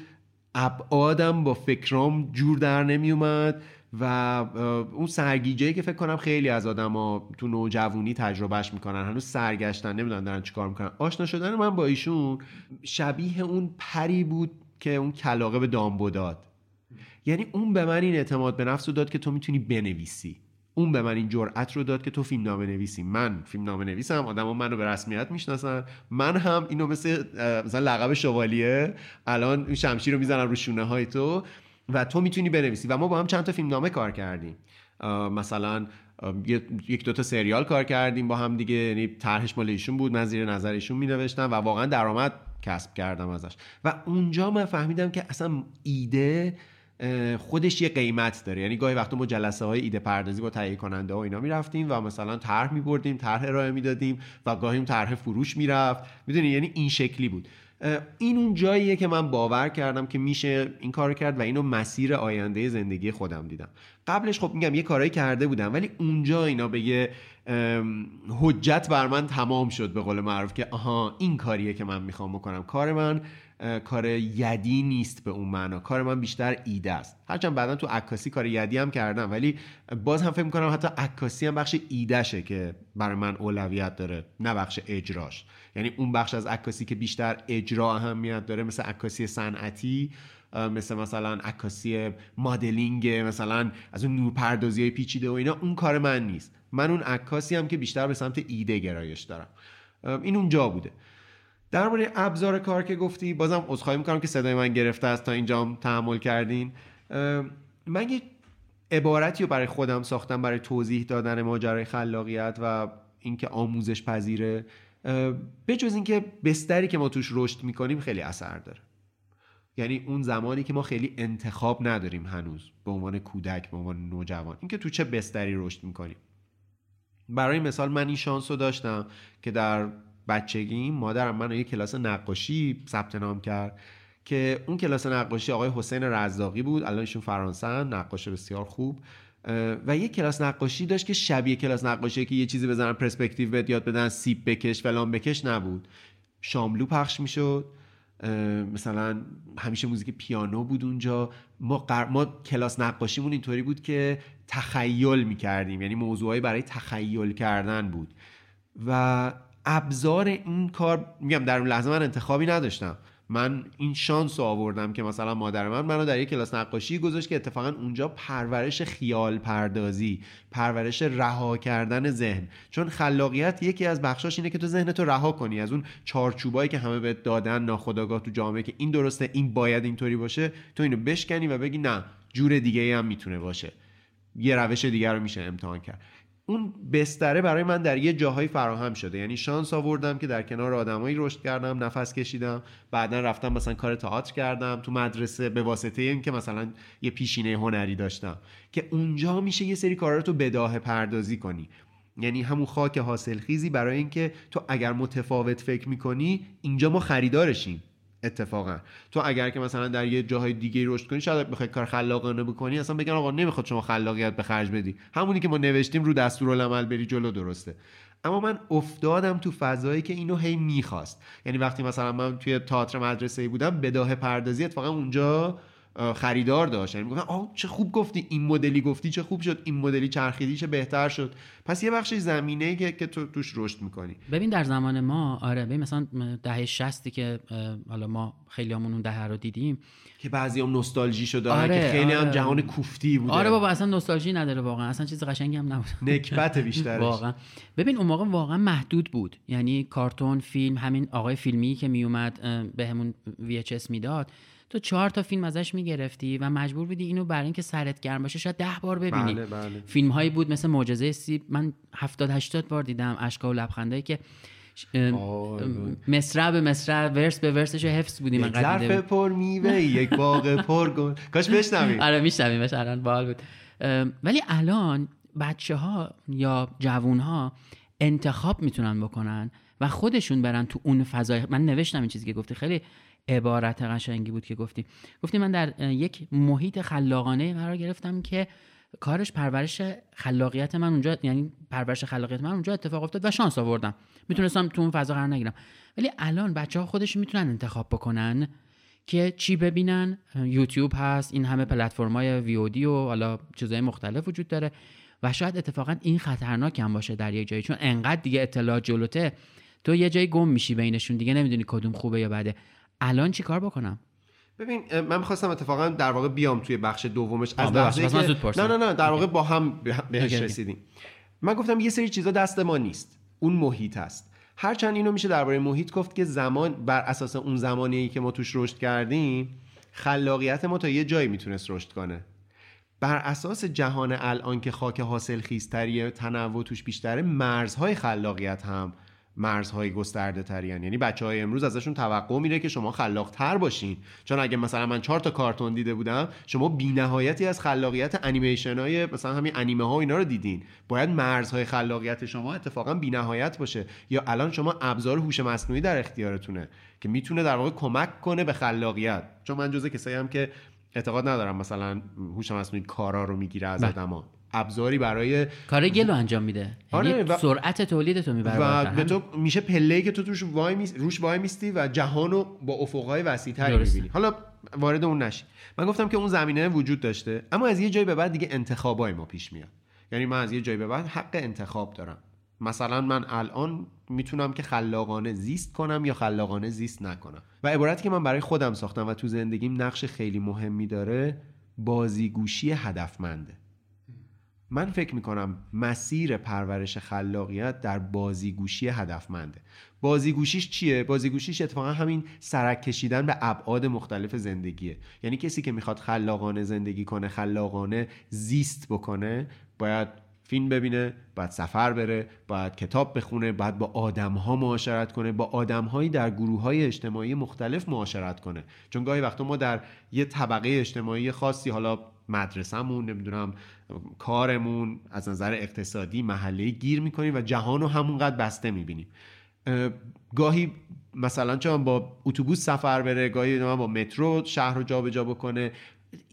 ابعادم با فکرام جور در نمیومد و اون سرگیجه که فکر کنم خیلی از آدما تو نوجوانی تجربهش می‌کنن هنوز سرگشتن نمی‌دونن دارن چیکار می‌کنن. آشنا شدن من با ایشون شبیه اون پری بود که اون کلاقه به دامبو داد. یعنی اون به من این اعتماد به نفس رو داد که تو می‌تونی بنویسی. اون به من این جرأت رو داد که تو فیلم نامه نویسی من فیلم نامه نویسم آدما منو به رسمیت می‌شناسن. من هم اینو مثل مثلا لقب شوالیه الان شمشیر رو می‌زنم رو شونه های تو. و تو می‌تونی بنویسی. و ما با هم چند تا فیلم نامه کار کردیم. مثلا یک دوتا سریال کار کردیم با هم دیگه. یعنی طرحش مال ایشون بود من زیر نظر ایشون می نوشتم و واقعا درآمد کسب کردم ازش. و اونجا من فهمیدم که اصلا ایده خودش یه قیمت داره. یعنی گاهی وقتا ما جلسه های ایده پردازی با تهیه کننده و اینا می‌رفتیم و مثلا طرح میبردیم طرح ارائه می‌دادیم و گاهی طرح فروش می‌رفت. می‌دونی؟ یعنی این شکلی بود. این اون جاییه که من باور کردم که میشه این کار کرد و اینو مسیر آینده زندگی خودم دیدم. قبلش خب میگم یه کارایی کرده بودم ولی اونجا اینا به یه حجت بر من تمام شد به قول معروف که آها این کاریه که من می‌خوام بکنم. کار من کار یدی نیست به اون معنا. کار من بیشتر ایده است. هرچند بعدا تو عکاسی کار یدی هم کردم ولی باز هم فکر می‌کنم حتی عکاسی هم بخش ایدهشه که برای من اولویت داره نه بخش اجراش. یعنی اون بخش از عکاسی که بیشتر اجرا اهمیت داره مثل عکاسی صنعتی مثل مثلا عکاسی مدلینگ مثلا از اون نورپردازی های پیچیده و اینا. اون کار من نیست. من اون عکاسی هم که بیشتر به سمت ایده گرایش دارم. این اونجا بوده. درباره ابزار کار که گفتی بازم عذرخواهی می‌کنم که صدای من گرفته است تا اینجا تحمل کردین. من یه عبارتی رو برای خودم ساختم برای توضیح دادن ماجرای خلاقیت و اینکه آموزش پذیره. به جز اینکه بستری که ما توش رشد می‌کنیم خیلی اثر داره. یعنی اون زمانی که ما خیلی انتخاب نداریم هنوز به عنوان کودک به عنوان نوجوان اینکه تو چه بستری رشد می‌کنیم. برای مثال من این شانس رو داشتم که در بچگی مادرم منو یه کلاس نقاشی ثبت نام کرد که اون کلاس نقاشی آقای حسین رزاقی بود. الان ایشون فرانسه نقاش بسیار خوب. و یه کلاس نقاشی داشت که شبیه کلاس نقاشی که یه چیزی بزنن پرسپکتیو بهت یاد بدن سیب بکش فلان بکش نبود. شاملو پخش می‌شد. مثلا همیشه موزیک پیانو بود اونجا. ما, ما کلاس نقاشیمون اینطوری بود که تخیل می‌کردیم یعنی موضوعی برای تخیل کردن بود. و ابزار این کار میگم در اون لحظه من انتخابی نداشتم. من این شانس رو آوردم که مثلا مادر من منو در یک کلاس نقاشی گذاشت که اتفاقا اونجا پرورش خیال پردازی پرورش رها کردن ذهن. چون خلاقیت یکی از بخشاش اینه که تو ذهنت رو رها کنی. از اون چارچوبایی که همه بهت دادن ناخودآگاه تو جامعه که این درسته این باید اینطوری باشه تو اینو بشکنی و بگی نه جور دیگه هم می‌تونه باشه. یه روش دیگر رو میشه امتحان کرد. اون بستره برای من در یه جاهایی فراهم شده. یعنی شانس آوردم که در کنار آدمایی رشد کردم نفس کشیدم بعدا رفتم مثلا کار تئاتر کردم تو مدرسه به واسطه این که مثلا یه پیشینه هنری داشتم. که اونجا میشه یه سری کارا تو بداه پردازی کنی. یعنی همون خاک حاصل خیزی برای اینکه تو اگر متفاوت فکر می‌کنی اینجا ما خریدارشیم. اتفاقا. تو اگر که مثلا در یه جاهای دیگه رشد کنی شاید بخوای کار خلاقانه بکنی اصلا بگن آقا نمی‌خواد شما خلاقیت به خرج بدی. همونی که ما نوشتیم رو دستورالعمل بری جلو درسته. اما من افتادم تو فضایی که اینو هی می‌خواست. یعنی وقتی مثلا من توی تئاتر مدرسه بودم بداه پردازی اتفاقا اونجا خریدار داشت. یعنی می‌گفتن آه چه خوب گفتی این مدلی گفتی چه خوب شد این مدلی چرخیدی چه بهتر شد. پس یه بخش زمینه که که تو توش رشد می‌کنی. ببین در زمان ما آره ببین مثلا دهه 60 که حالا ما خیلی همون اون دهه رو دیدیم. که بعضی هم نوستالژی شده آره، که خیلی آره. هم جهان کوفتی بوده. آره بابا اصلا نوستالژی نداره واقعا اصلا چیز قشنگی هم نبود نکبت بیشترش. واقعا. ببین اون موقع واقعا محدود بود. یعنی کارتون فیلم همین آقای فیلمی که میومد به همون VHS می‌داد. تو چهار تا فیلم ازش می‌گرفتی و مجبور بودی اینو برای اینکه سرت گرم باشه شاید ده بار ببینی. بله بله. فیلم هایی بود مثل معجزه سیب. من 70 80 بار دیدم اشکا و لبخندایی که مصرع به مصرع ورس به ورسش حفظ بودیم یک ظرف پر میوه یک باغ پر گل. کاش بشنویم. آره میشنویمش الان باحال بود. ولی الان بچه ها یا جوون ها انتخاب می‌تونن بکنن و خودشون برن تو اون فضای. من نوشتم این چیزی که گفتی. خیلی عبارت قشنگی بود که گفتی. گفتی من در یک محیط خلاقانه قرار گرفتم که کارش پرورش خلاقیت من اونجا یعنی پرورش خلاقیت من اونجا اتفاق افتاد و شانس آوردم. می‌تونستم تو اون فضا قرار نگیرم. ولی الان بچه ها خودشون می‌تونن انتخاب بکنن که چی ببینن. یوتیوب هست این همه پلتفرم های ویودی و حالا چیزهای مختلف وجود داره و شاید اتفاقا این خطرناک هم باشه در یک جایی. چون انقدر دیگه اطلاعات جلوته تو یه جایی گم میشی بینشون دیگه نمی‌دونی کدوم خوبه یا بده. الان چی کار بکنم؟ ببین من می‌خواستم اتفاقا در واقع بیام توی بخش دومش. از من که. نه نه نه در واقع با هم به- بهش. رسیدیم. من گفتم یه سری چیزا دست ما نیست. اون محیط هست هرچند اینو میشه درباره محیط گفت که زمان بر اساس اون زمانی که ما توش رشد کردیم خلاقیت ما تا یه جایی می‌تونست رشد کنه. بر اساس جهان الان که خاک حاصل خیزتریه تنوع توش بیشتره مرزهای خلاقیت هم مرزهای گسترده ترین یعنی بچه های امروز ازشون توقع میره که شما خلاق تر باشین. چون اگه مثلا من چهار تا کارتون دیده بودم شما بی نهایتی از خلاقیت انیمیشن های مثلا همین انیمه ها و اینا رو دیدین. باید مرزهای خلاقیت شما اتفاقا بی نهایت باشه. یا الان شما ابزار هوش مصنوعی در اختیارتونه که می‌تونه در واقع کمک کنه به خلاقیت. چون من جزء کسایی هم که اعتقاد ندارم مثلا هوش مصنوعی کارا رو می‌گیره از بله. آدما. ابزاری برای کار گلو انجام میده. آره، یعنی و- سرعت تولید تو می‌بره و. به تو میشه پله که تو توش وای میس... روش وای میستی و جهان رو با افقهای وسیع‌تری. می‌بینی. حالا وارد اون نشی. من گفتم که اون زمینه وجود داشته اما از یه جایی به بعد دیگه انتخابای ما پیش میاد. یعنی من از یه جایی به بعد حق انتخاب دارم. مثلا من الان می‌تونم که خلاقانه زیست کنم یا خلاقانه زیست نکنم. و عبارتی که من برای خودم ساختم و تو زندگیم نقش خیلی مهمی داره بازیگوشی هدفمنده. من فکر می‌کنم مسیر پرورش خلاقیت در بازیگوشی هدفمنده. بازیگوشیش چیه؟ بازیگوشیش اتفاقا همین سرک کشیدن به ابعاد مختلف زندگیه. یعنی کسی که می‌خواد خلاقانه زندگی کنه خلاقانه زیست بکنه باید فیلم ببینه باید سفر بره باید کتاب بخونه باید با آدم ها معاشرت کنه با آدم هایی در گروه های اجتماعی مختلف معاشرت کنه. چون گاهی وقتا ما در یه طبقه اجتماعی خاصی حالا مدرسهمون نمی‌دونم کارمون از نظر اقتصادی محله گیر می‌کنیم و جهان رو همونقدر بسته می‌بینیم. گاهی مثلا چون با اتوبوس سفر بره گاهی با مترو شهر رو جابجا بکنه.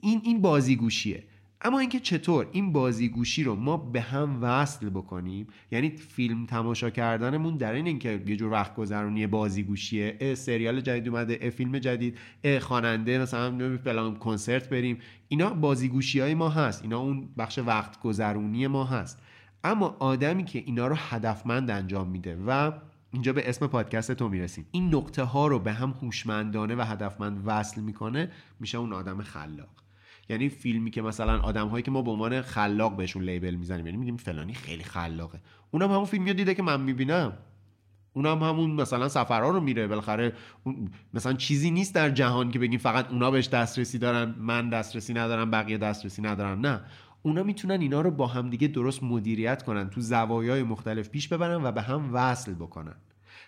این این بازیگوشیه. اما اینکه چطور این بازیگوشی رو ما به هم وصل بکنیم یعنی فیلم تماشا کردنمون در این اینکه یه جور وقت گذرونی بازیگوشیه سریال جدید اومده فیلم جدید خواننده مثلا فلان کنسرت بریم. اینا بازیگوشی های ما هست. اینا اون بخش وقت گذرونی ما هست. اما آدمی که اینا رو هدفمند انجام میده و اینجا به اسم پادکست تو می‌رسیم. این نقطه ها رو به هم هوشمندانه و هدفمند وصل می‌کنه میشه اون آدم خلاق. یعنی فیلمی که مثلا آدم هایی که ما به عنوان خلاق بهشون لیبل می‌زنیم یعنی میگیم فلانی خیلی خلاقه. اونم همون فیلمی دیده که من می‌بینم. اونم همون مثلا سفرها رو میره. بالاخره مثلا چیزی نیست در جهان که بگیم فقط اونا بهش دسترسی دارن من دسترسی ندارم بقیه دسترسی ندارن. نه. اونا می‌تونن اینا رو با هم دیگه درست مدیریت کنن تو زوایای مختلف پیش ببرن و به هم وصل بکنن.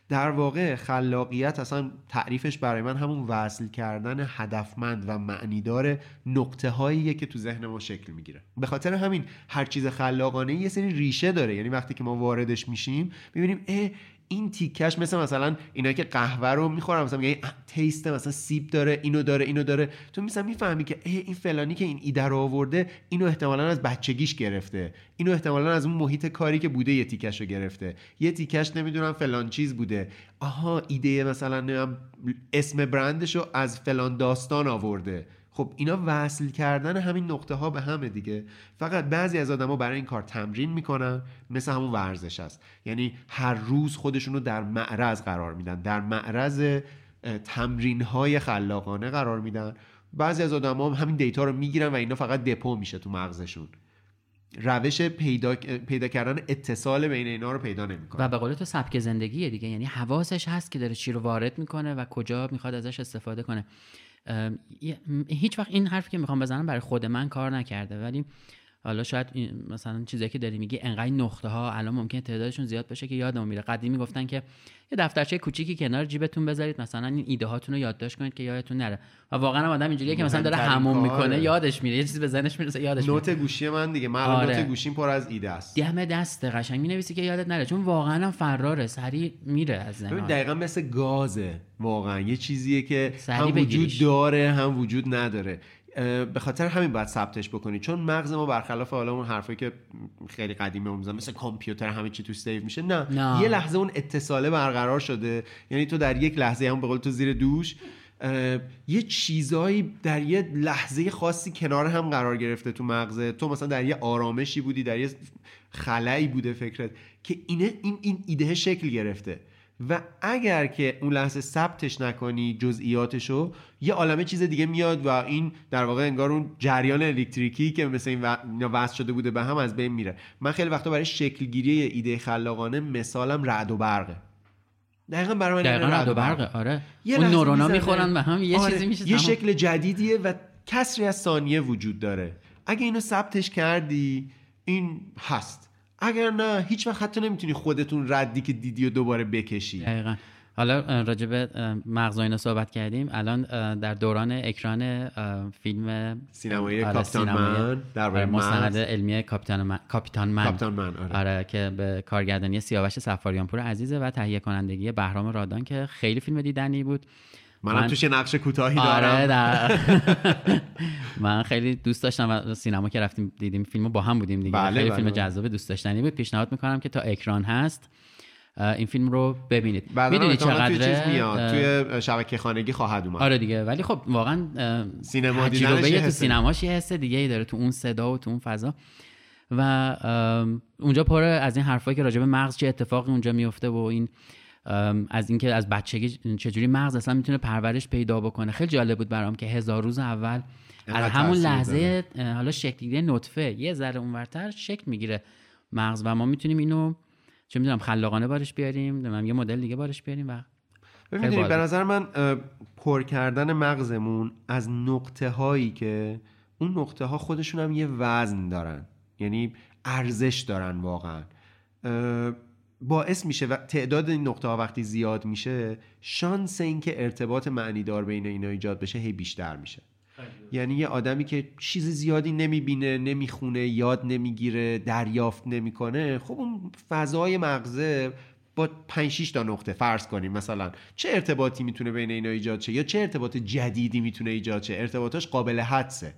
در واقع خلاقیت اصلا تعریفش برای من همون وصل کردن هدفمند و معنیدار نقطه هاییه که تو ذهن ما شکل می‌گیره. به خاطر همین هر چیز خلاقانه یه سری ریشه داره. یعنی وقتی که ما واردش میشیم می‌بینیم اه این تیکش مثل مثلا اینا که قهوه رو می‌خورن مثلا میگن تیست مثلا سیب داره اینو داره اینو داره. تو مثلا می‌فهمی که این فلانی که این ایده رو آورده اینو احتمالا از بچگیش گرفته. اینو احتمالا از اون محیط کاری که بوده یه تیکش رو گرفته. یه تیکش نمی‌دونم فلان چیز بوده. آها ایده مثلا اسم برندش رو از فلان داستان آورده. خب اینا وصل کردن همین نقطه ها به همه دیگه. فقط بعضی از آدما برای این کار تمرین می‌کنن مثل همون ورزش است. یعنی هر روز خودشون رو در معرض قرار میدن در معرض تمرین های خلاقانه قرار میدن. بعضی از آدما هم همین دیتا رو می‌گیرن و اینا فقط دپو میشه تو مغزشون. روش پیدا, پیدا کردن اتصال بین اینا رو پیدا نمی‌کنه. و به قول تو سبک زندگیه دیگه. یعنی حواسش هست که داره چی رو وارد می‌کنه و کجا می‌خواد ازش استفاده کنه. هیچ وقت این حرفی که می‌خوام بزنم برای خود من کار نکرده ولی حالا شاید مثلا چیزی که داری میگی انقدر نقطه ها الان ممکنه تعدادشون زیاد بشه که یادمون میره. قدیمی گفتن که یه دفترچه کوچیکی کنار جیبتون بذارید مثلا این ایده هاتون رو یادداشت کنید که یادتون نره. و واقعا آدم اینجوریه که مثلا داره هموم می‌کنه یادش میره. یه چیزی به ذهنش می‌رسه یادش نوت گوشی من دیگه. من آره. نوت گوشیم پر از ایده است. دم دست قشنگ. می‌نویسی که یادت نره. چون واقعا فراره. سری میره از ذهن دقیقا مثل گازه. واقعا. یه چیزیه که هم وجود داره هم وجود نداره. به خاطر همین باید ثبتش بکنی چون مغز ما برخلاف حالا اون حرفایی که خیلی قدیمی اون مثل کامپیوتر همه چی تو سیو میشه نه. نه. یه لحظه اون اتصاله برقرار شده یعنی تو در یک لحظه هم به قول تو زیر دوش یه چیزایی در یه لحظه خاصی کنار هم قرار گرفته تو مغزه تو مثلا در یه آرامشی بودی در یه خلایی بوده فکرت که اینه این این ایده شکل گرفته و اگر که اون لحظه ثبتش نکنی جزئیاتشو یه عالمه چیز دیگه میاد و این در واقع انگار اون جریان الکتریکی که مثل این وصل شده بوده به هم از بین میره. من خیلی وقتا برای شکلگیری ایده خلاقانه مثالم رعد و برقه. دقیقا برای من دقیقا رعد و برقه آره. اون نورونا می‌خورن به هم یه آره. چیزی میشه یه شکل جدیدیه و کسری از ثانیه وجود داره. اگه اینو ثبتش کردی این هست. اگر نه هیچ وقت حتی نمی‌تونی خودتون ردی که دیدی و دوباره بکشی. دقیقا. حالا راجب مغز اینا صحبت کردیم. الان در دوران اکران فیلم سینمایی آره کاپیتان من در آره مستند علمی کاپیتان من کاپیتان من, کاپیتان من آره. آره. که به کارگردانی سیاوش سفاریانپور عزیزه و تهیه کنندگی بهرام رادان که خیلی فیلم دیدنی بود. منم من... توش نقش کوتاهی آره دارم. در... من خیلی دوست داشتم و سینما که رفتیم دیدیم فیلمو با هم بودیم دیگه. بله خیلی بله فیلم جذاب دوست داشتنی بود. پیشنهاد می‌کنم که تا اکران هست این فیلم رو ببینید. می‌دونید چقدر توی چیز میاد؟ توی شبکه خانگی خواهد اومد. آره دیگه. ولی خب واقعا سینما دیدنش تو سینماش یه حس دیگه ای داره تو اون صدا و تو اون فضا. و اونجا پر از این حرفایی که راجع به مغز چه اتفاقی اونجا میفته و این از اینکه از بچگی چجوری مغز اصلا می‌تونه پرورش پیدا بکنه. خیلی جالب بود برام که هزار روز اول از همون لحظه حالا شکلی نطفه یه ذره اونورتر شکل می‌گیره مغز و ما می‌تونیم اینو چه می‌دونم خلاقانه بارش بیاریم یه مدل دیگه بارش بیاریم و ببینید به نظر من پر کردن مغزمون از نقطه هایی که اون نقطه ها خودشون هم یه وزن دارن یعنی ارزش دارن واقعا. باعث میشه و تعداد این نقطه ها وقتی زیاد میشه شانس اینکه ارتباط معنیدار بین اینا ایجاد بشه هی بیشتر میشه. یعنی یه آدمی که چیز زیادی نمی‌بینه نمی‌خونه یاد نمی‌گیره دریافت نمی‌کنه خب اون فضای مغزه با 5 6 تا نقطه فرض کنیم مثلا. چه ارتباطی می‌تونه بین اینا ایجاد شه یا چه ارتباط جدیدی می‌تونه ایجاد شه؟ ارتباطاش قابل حدسه.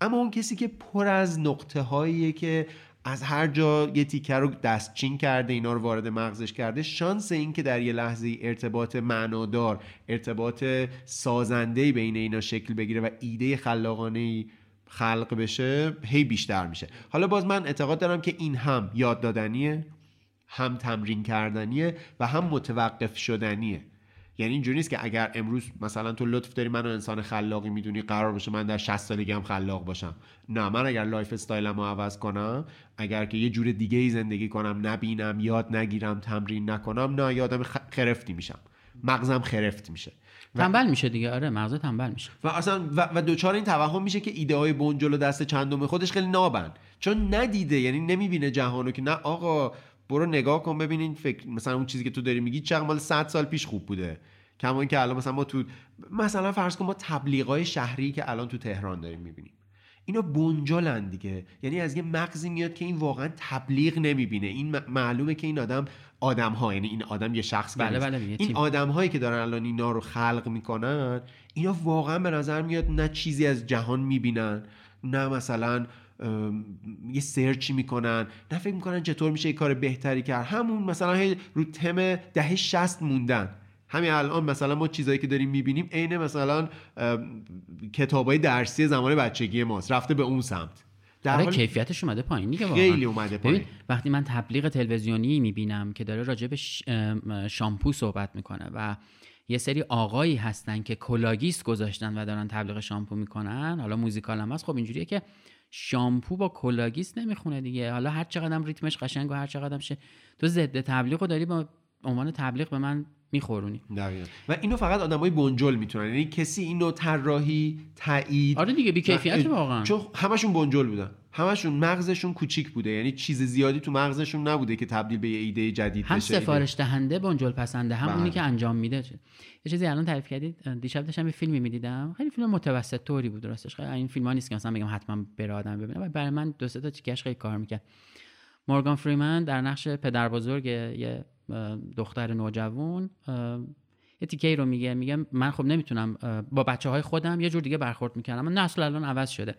اما اون کسی که پر از نقطه هاییه که از هر جا یه تیکه رو دستچین کرده اینا رو وارد مغزش کرده شانس این که در یه لحظه ارتباط معنادار ارتباط سازنده بین اینا شکل بگیره و ایده خلاقانه خلق بشه هی بیشتر میشه. حالا باز من اعتقاد دارم که این هم یاد دادنیه هم تمرین کردنیه و هم متوقف شدنیه. یعنی اینجوری نیست که اگر امروز مثلا تو لطف داری منو انسان خلاقی می‌دونی قرار باشه من در 60 سالگی هم خلاق باشم. نه من اگر lifestyle مو عوض کنم اگر که یه جور دیگه ای زندگی کنم نبینم یاد نگیرم تمرین نکنم نه یادم خرفتی میشم. مغزم خرفت میشه. تنبل میشه دیگه. آره مغز تنبل میشه. و اصلا و, و دچار این توهم میشه که ایده های بنجل و دست چندم خودش خیلی نابن. چون ندیده یعنی نمی‌بینه جهانو که نه آقا برو نگاه کن ببینین فکر مثلا اون چیزی که تو داری میگی چقدر مال 100 سال پیش خوب بوده. کما اینکه الان مثلا ما تو مثلا فرض کن ما تبلیغای شهری که الان تو تهران داریم می‌بینیم. اینا بنجلن دیگه. یعنی از یه مغزی میاد که این واقعا تبلیغ نمی‌بینه. این معلومه که این آدم آدم ها یعنی این آدم یه شخص بله بله این آدم هایی که دارن الان اینا رو خلق می‌کنن اینا واقعا به نظر میاد نه چیزی از جهان می‌بینن نه مثلا یه سرچی می‌کنن. نه فکر می‌کنن چطور میشه یه کار بهتری کرد. همون مثلا رو تم دهه شست موندن. همین الان مثلا ما چیزایی که داریم می‌بینیم عین مثلا کتابای درسی زمان بچگی ماست. رفته به اون سمت. در آره کیفیتش اومده پایین دیگه خیلی اومده پایین. وقتی من تبلیغ تلویزیونی می‌بینم که داره راجع به شامپو صحبت می‌کنه و یه سری آقایی هستن که کلاگیست گذاشتن و دارن تبلیغ شامپو می‌کنن حالا موزیکال هم هست خب اینجوریه که شامپو با کلاگیست نمی‌خونه دیگه. حالا هر چقدر ریتمش قشنگ و هر چقدر شه. تو ضد تبلیغ رو داری با عنوان تبلیغ به من میخورونی. و اینو فقط آدمای بنجل می‌تونن. یعنی کسی اینو طراحی تایید آره دیگه بیکیفیت واقعا. چون همشون بنجل بودن. همشون مغزشون کوچیک بوده. یعنی چیز زیادی تو مغزشون نبوده که تبدیل به یه ایده جدید هم بشه. هم سفارش دهنده بنجل پسنده هم اونی بله. که انجام میده. یه چیزی الان تعریف کردید؟ دیشب داشتم یه فیلمی می‌دیدم. خیلی فیلم متوسط طوری بود راستش. خیلی این فیلم ها نیست که مثلا بگم حتما بره آدم ببینه. برای من دو سه تا چیکش خیلی کار می‌کرد. مورگان فریمن در نقش پدر بزرگ یه دختر نوجوان. یه تیکه رو میگه. میگه من خب نمی‌تونم با بچه های خودم یه جور دیگه برخورد می‌کردم. من نسل الان عوض شده.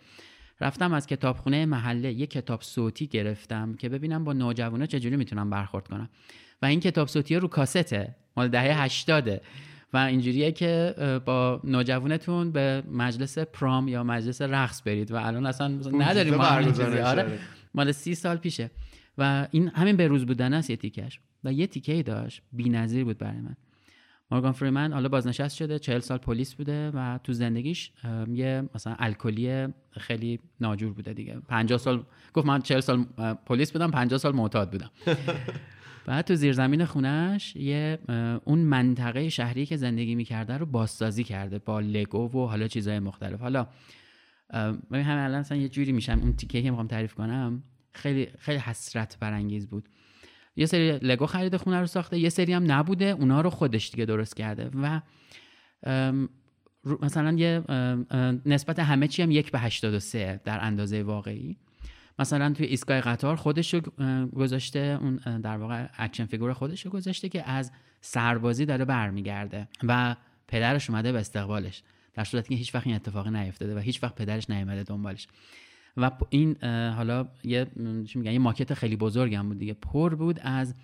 رفتم از کتابخونه محله یه کتاب صوتی گرفتم که ببینم با نوجوانا چجوری می‌تونم برخورد کنم. و این کتاب صوتی رو کاسته. مال دهه هشتاده. و اینجوریه که با نوجوانتون به مجلس پرام یا مجلس رقص برید. و الان اصلا نداریم آره مال سی سال پیشه. و این همین به روز بودن است یه تیکش و یه تیکه داشت. بی‌نظیر بود برای من. مورگان فریمن حالا بازنشست شده چهل سال پلیس بوده و تو زندگیش یه مثلا الکلی خیلی ناجور بوده دیگه. 50 سال گفت من 40 سال پلیس بودم 50 سال معتاد بودم. بعد تو زیرزمین خونش یه اون منطقه شهری که زندگی می‌کرده رو بازسازی کرده با لگو و حالا چیزهای مختلف. حالا ببین همه الان مثلا یه جوری میشم اون تیکه که می‌خوام تعریف کنم خیلی خیلی حسرت برانگیز بود. یه سری لگو خرید خونه رو ساخته یه سری هم نبوده اونا رو خودش دیگه درست کرده و مثلا یه نسبت همه چی هم یک به 83 در اندازه واقعی. مثلا توی ایستگاه قطار خودش رو گذاشته اون در واقع اکشن فیگور خودش رو گذاشته که از سربازی داره برمیگرده و پدرش اومده به استقبالش. در صورتی که هیچ وقت این اتفاقی نیفتاده و هیچ وقت پدرش نیومده دنبالش. و این حالا یه چی میگن یه ماکت خیلی بزرگ هم بود دیگه. پر بود از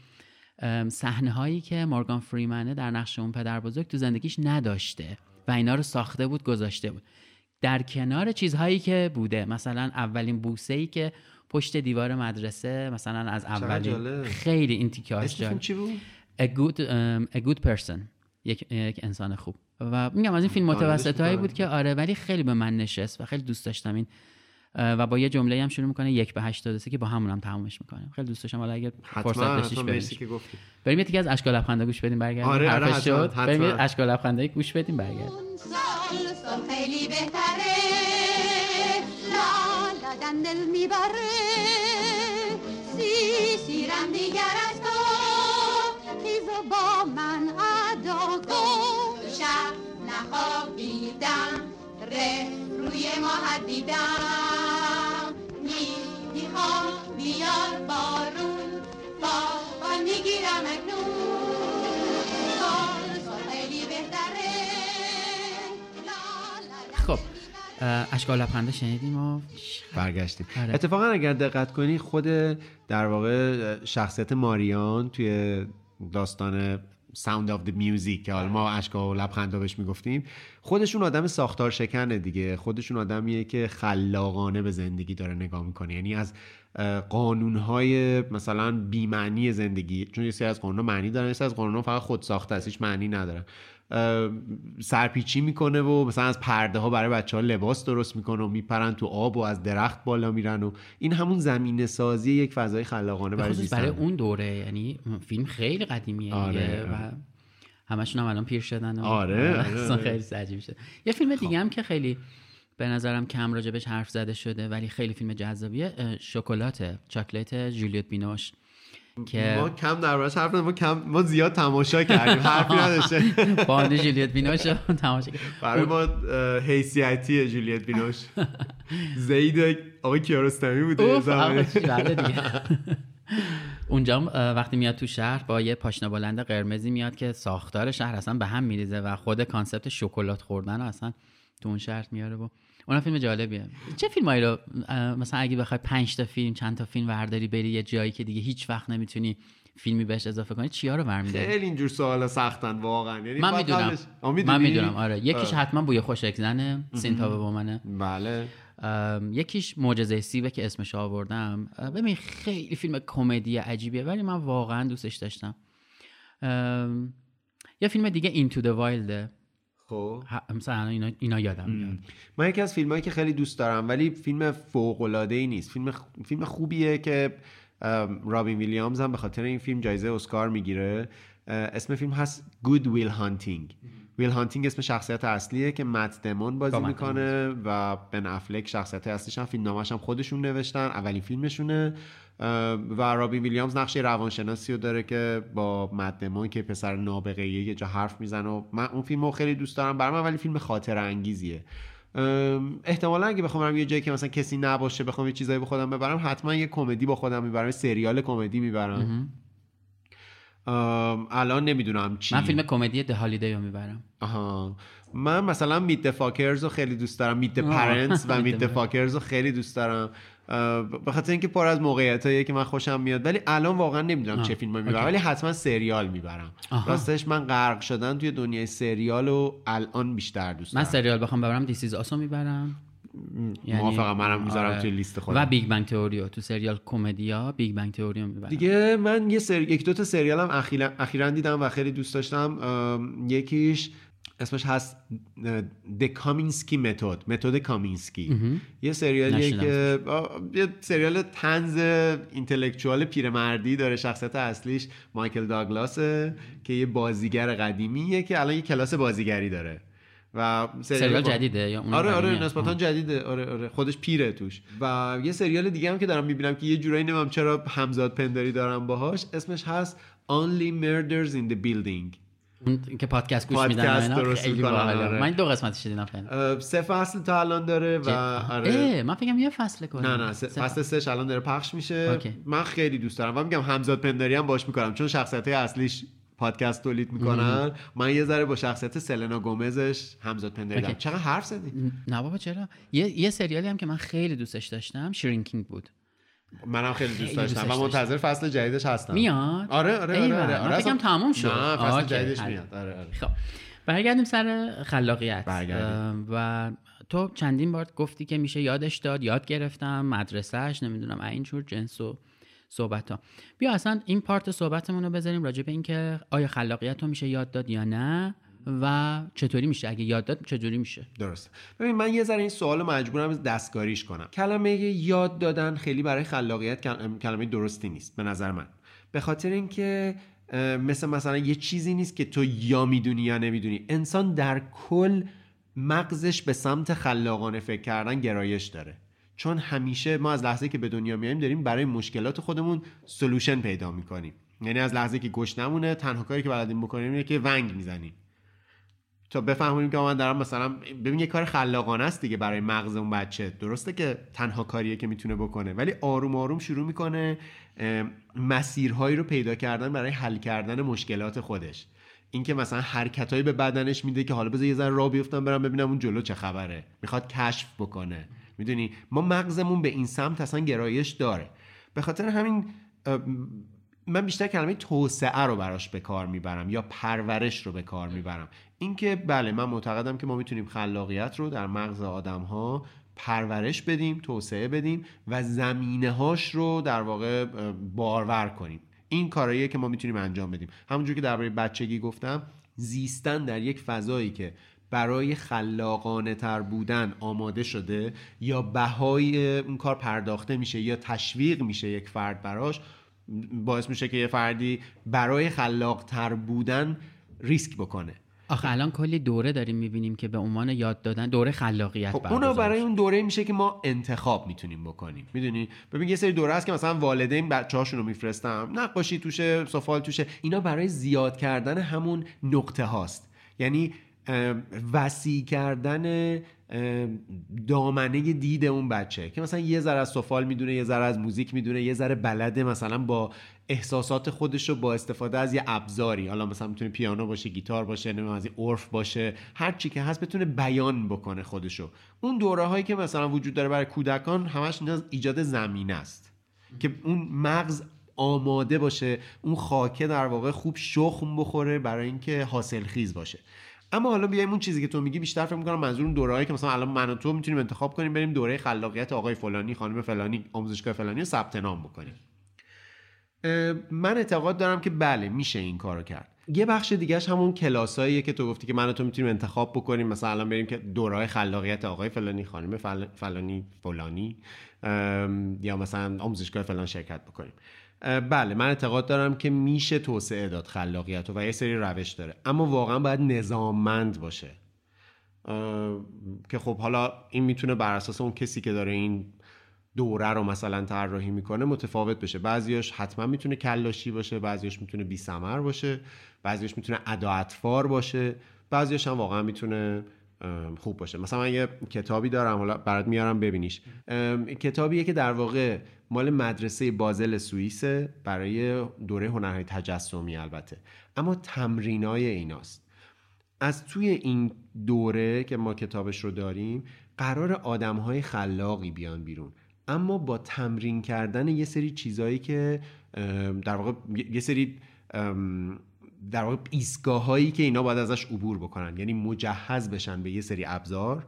صحنه هایی که مورگان فریمنه در نقش اون پدر بزرگ تو زندگیش نداشته و اینا رو ساخته بود گذاشته بود. در کنار چیزهایی که بوده مثلا اولین بوسه ای که پشت دیوار مدرسه مثلا از اولین خیلی این تیکه چی بود؟ A good, um, a good person. یک, یک انسان خوب. و میگم از این فیلم متوسط هایی بود که آره ولی خیلی به من نشست و خیلی دوست داشتم این و با یه جمله هم شروع می‌کنه یک به 83 که با همون هم تمومش می‌کنه. خیلی دوست داشتم حالا اگه فرصت داشتیش بریم بریم یه از اشکال لبخنده گوش بدیم برگردیم. آره آره شد. بریم اشکال لبخنده گوش بدیم برگردیم. خیلی بهتره. لا دل می‌بره. سی سیرم دیگر از تو. خیز با من ادا کن. شب نخوابیدم. ره روی ما دیدم. بارون می‌گیرم خب اشک‌ها و لبخندها شنیدیم و برگشتیم. آره. اتفاقا اگر دقت کنی خود در واقع شخصیت ماریا توی داستان Sound of the Music که حالا ما اشکا و لبخندا بهش می‌گفتیم. خودش اون آدم ساختار شکنه دیگه. خودش اون آدمیه که خلاقانه به زندگی داره نگاه می‌کنه. یعنی از قانونهای مثلا بیمعنی زندگی چون یه سری از قانون معنی دارن یه سری از قانون فقط خود ساخته است هیچ معنی ندارن. سرپیچی می‌کنه و مثلا از پرده ها برای بچه ها لباس درست می‌کنه و میپرن تو آب و از درخت بالا میرن و این همون زمین سازی یک فضای خلاقانه برای زیستن برای اون دوره یعنی فیلم خیلی قدیمیه آره، و. همشون هم الان پیر شدن و آره, آره. خیلی عجیب شد یه فیلم دیگه هم که خیلی به نظرم کم راجبش حرف زده شده ولی خیلی فیلم جذابیه شکلات چاکلت جولیت بینوش که ما کم دربارش حرف نزدیم. ما کم ما زیاد تماشا کردیم حرفی نداشته باند جولیت بینوش تماشا. برای ما حیثیتی جولیت بینوش زید آقای کیارستمی بوده بله. اونجا وقتی میاد تو شهر با یه پاشنه بلند قرمزی میاد که ساختار شهر اصلا به هم میریزه و خود کانسپت شکلات خوردن اصلا تو اون شهر میاره و اون فیلم جالبیه. چه فیلمایی رو مثلا اگه بخوای پنج تا فیلم چند تا فیلم ورداری بری یه جایی که دیگه هیچ وقت نمی‌تونی فیلمی بهش اضافه کنی چیا رو برمیداری؟ خیلی اینجور سوال سختن واقعا. یعنی من می‌دونم. قبلش-؟ من می‌دونم آره. یکیش آه. حتما بوی خوشک زنه سینتا بومنه بله. ام، یکیش معجزه سیبه که اسمش آوردم. ببین خیلی فیلم کمدی عجیبیه ولی من واقعا دوستش داشتم. یه فیلم دیگه اینتو د وایلده خب. مثلا اینا, اینا یادم میاد. من یکی از فیلمایی که خیلی دوست دارم ولی فیلم فوق العاده ای نیست. فیلم خ- فیلم خوبیه که رابین ویلیامز هم به خاطر این فیلم جایزه اسکار می‌گیره. اسم فیلم هست گود ویل هانتینگ ویل هانتینگ اسم شخصیت اصلیه که مت دمون بازی می‌کنه و بن افلک شخصیت اصلیش هم فیلم نامش هم خودشون نوشتن اولین فیلمشونه. و رابین ویلیامز نقش روانشناسی رو داره که با مت دمون که پسر نابغه یه جا حرف می‌زنه و من اون فیلم رو خیلی دوست دارم. برای من ولی فیلم خاطر انگیزیه. احتمالا اگه بخوام برم یه جایی که مثلا کسی نباشه بخوام یه چیزایی به خودم ببرم حتما یه کمدی با خودم می‌برم سریال کمدی می‌برم. الان نمی‌دونم چی. من فیلم کمدی ده هالیدی رو می‌برم. آها. من مثلا Meet the Fockers رو خیلی دوست دارم. Meet. Parents و Meet the Fockers رو خیلی دوست دارم. به خاطر اینکه پر از موقعیتاییه که من خوشم میاد. ولی الان واقعا نمی‌دونم آه. چه فیلمی می‌برم. ولی حتما سریال می‌برم. آها. راستش من غرق شدن توی دنیای سریال و الان بیشتر دوست من دارم. سریال بخوام ببرم. This Is Us و می‌برم. موافقم منم می‌ذارم آره. توی لیست خودم. و Big Bang Theory و. تو سریال کمدیا Big Bang Theory و می‌برم. دیگه من یه سری یک دو تا سریال هم اخیرا دیدم و خیلی دوست داشتم. یکیش اسمش هست The Kominsky Method متد کامینسکی یه سریالیه که یه سریال طنز intellectual پیرمردی داره شخصیت اصلیش مایکل داگلاسه که یه بازیگر قدیمیه که الان یه کلاس بازیگری داره. و سریال با- جدیده یا آره آره؟ نسبتا. جدیده آره آره خودش پیره توش و یه سریال دیگه هم که دارم می‌بینم که یه جورایی نمی‌دونم چرا همزاد پنداری دارم باهاش اسمش هست Only Murders in the Building که پادکست گوش میدن درست. آره. من دو قسمتش دیدم سه فصل تا الان داره و آره من فکرم یه فصل کنم نه نه سه- فصل سهش الان داره پخش میشه اوکی. من خیلی دوست دارم و میگم همزاد پنداری هم باهاش می‌کنم چون شخصیت اصلیش پادکست تولید می‌کنن. من یه ذره با شخصیت سلنا گومزش همزاد دارم اوکی. چقدر حرف زدی؟ نه بابا چرا؟ یه, یه سریالی هم که من خیلی دوستش داشتم Shrinking بود. منم خیلی دوست داشتم و منتظر فصل جدیدش هستم. میاد. آره آره آره, آره, آره. فکرم اصلا- تموم شد. نه فصل جدیدش حل. میاد. آره آره. خب برگردیم سر خلاقیت. برگردیم. و تو چندین بار گفتی که میشه یادش داد یاد گرفتم مدرسهش نمی‌دونم اینجور جنس و صحبت ها بیا اصلا این پارت صحبتمون رو بذاریم راجع به اینکه آیا خلاقیت رو میشه یاد داد یا نه و چطوری میشه؟ اگه یاد داد چطوری میشه؟ درست ببین من یه ذره این سوال مجبورم دستکاریش کنم. کلمه یاد دادن خیلی برای خلاقیت کل- کلمه درستی نیست به نظر من. به خاطر اینکه مثل مثلا یه چیزی نیست که تو یا می‌دونی یا نمی‌دونی. انسان در کل مغزش به سمت خلاقانه فکر کردن گرایش داره. چون همیشه ما از لحظه که به دنیا میایم داریم برای مشکلات خودمون سلوشن پیدا می‌کنیم. یعنی از لحظه که گشنمونه تنها کاری که بلدیم بکنیم اینه که ونگ می‌زنیم. تا بفهمونیم که من دارم مثلا ببین یه کار خلاقانه است دیگه برای مغز اون بچه. درسته که تنها کاریه که می‌تونه بکنه ولی آروم آروم شروع می‌کنه مسیرهایی رو پیدا کردن برای حل کردن مشکلات خودش. اینکه مثلا حرکتهایی به بدنش میده که حالا بذار یه ذره راه بیفتم برم ببینم اون جلو چه خبره. می‌خواد کشف بکنه. می‌دونی؟ ما مغزمون به این سمت اصلا گرایش داره. به خاطر همین من بیشتر کلمه توسعه رو براش به کار می‌برم یا پرورش رو به کار می‌برم. اینکه بله من معتقدم که ما می‌تونیم خلاقیت رو در مغز آدم ها پرورش بدیم توسعه بدیم و زمینه هاش رو در واقع بارور کنیم. این کاراییه که ما می‌تونیم انجام بدیم. همونجور که درباره بچگی گفتم زیستن در یک فضایی که برای خلاقانه تر بودن آماده شده یا بهای اون کار پرداخته میشه یا تشویق میشه یک فرد براش باعث میشه که یه فردی برای خلاق تر بودن ریسک بکنه. آخه الان کلی دوره داریم می‌بینیم که به عنوان یاد دادن دوره خلاقیت خب اونو برای. اون دوره میشه که ما انتخاب می‌تونیم بکنیم. می‌دونی؟ ببین یه سری دوره هست که مثلا والدین بچه‌هاشون رو میفرستم نقاشی توشه سفال توشه اینا برای زیاد کردن همون نقطه هاست. یعنی وسیع کردن دامنه دید اون بچه. که مثلا یه ذره از سفال می‌دونه یه ذره از موزیک می‌دونه یه ذره بلده مثلا با احساسات خودش رو با استفاده از یه ابزاری. حالا مثلا می‌تونه پیانو باشه گیتار باشه نمی‌دونم از عرف باشه هر چی که هست بتونه بیان بکنه خودشو اون دوره هایی که مثلا وجود داره برای کودکان همش ایجاد زمینه است. که اون مغز آماده باشه اون خاکه در واقع خوب شخم بخوره برای اینکه حاصل خیز باشه. اما حالا بیایم اون چیزی که تو میگی بیشتر فکر می‌کنم منظور اون دوره‌ای که مثلا الان من و تو می‌تونیم انتخاب کنیم بریم دوره خلاقیت آقای فلانی خانم فلانی آموزشگاه فلانی رو ثبت نام بکنیم. من اعتقاد دارم که بله میشه این کارو کرد. یه بخش دیگهش همون کلاساییه که تو گفتی که من و تو می‌تونیم انتخاب بکنیم مثلا الان بریم که دورهای خلاقیت آقای فلانی خانم فل... فلانی فلانی. یا مثلا آموزشگاه فلان شرکت بکنیم. بله من اعتقاد دارم که میشه توسعه داد خلاقیت و یه سری روش داره. اما واقعا باید نظاممند باشه. که خب حالا این می‌تونه بر اساس اون کسی که داره این دوره رو مثلا طراحی می‌کنه متفاوت بشه. بعضیاش حتما می‌تونه کلاشی باشه بعضیاش می‌تونه بی ثمر باشه بعضیاش می‌تونه ادا باشه بعضیاش هم واقعا می‌تونه خوب باشه. مثلا من یه کتابی دارم حالا برات میارم ببینیش. کتابیه که در واقع مال مدرسه بازل سوئیسه برای دوره هنرهای تجسمی البته. اما تمرینای ایناست. از توی این دوره که ما کتابش رو داریم قرار آدم های خلاقی بیان بیرون. اما با تمرین کردن یه سری چیزایی که در واقع یه سری در واقع ایستگاه هایی که اینا باید ازش عبور بکنن. یعنی مجهز بشن به یه سری ابزار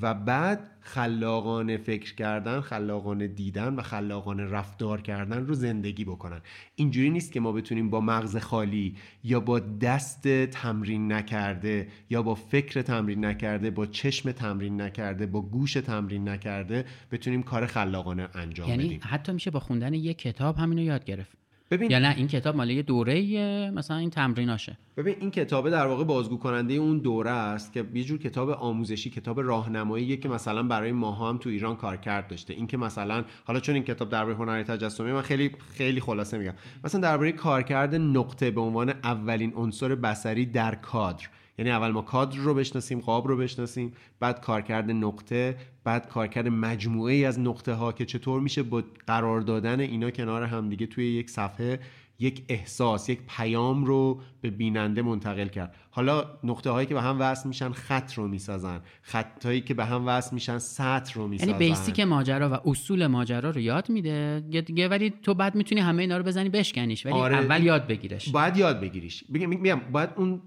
و بعد خلاقانه فکر کردن خلاقانه دیدن و خلاقانه رفتار کردن رو زندگی بکنن. اینجوری نیست که ما بتونیم با مغز خالی یا با دست تمرین نکرده یا با فکر تمرین نکرده با چشم تمرین نکرده با گوش تمرین نکرده بتونیم کار خلاقانه انجام یعنی بدیم. حتی میشه با خوندن یک کتاب همینو یاد گرفت. ببین یا نه این کتاب مال یه دوره مثلا این تمریناشه. ببین این کتابه در واقع بازگو کننده اون دوره است که یه جور کتاب آموزشی کتاب راهنماییه که مثلا برای ماها هم تو ایران کارکرد داشته. این که مثلا حالا چون این کتاب درباره هنر تجسمی من خیلی خیلی خلاصه میگم. مثلا درباره کارکرد نقطه به عنوان اولین عنصر بصری در کادر. یعنی اول ما کادر رو بشناسیم قاب رو بشناسیم بعد کارکرد نقطه بعد کارکرد مجموعه ای از نقطه ها که چطور میشه با قرار دادن اینا کنار همدیگه توی یک صفحه یک احساس یک پیام رو به بیننده منتقل کرد. حالا نقطه هایی که به هم وصل میشن خط رو می‌سازن. خط هایی که به هم وصل میشن سطر رو می‌سازن. یعنی بیسیک ماجرا و اصول ماجرا رو یاد میده. دیگه ولی تو بعد می‌تونی همه اینا رو بزنی بشکنیش. ولی آره. اول یاد بگیرش. باید یاد بگیریش. بگم میگم باید اون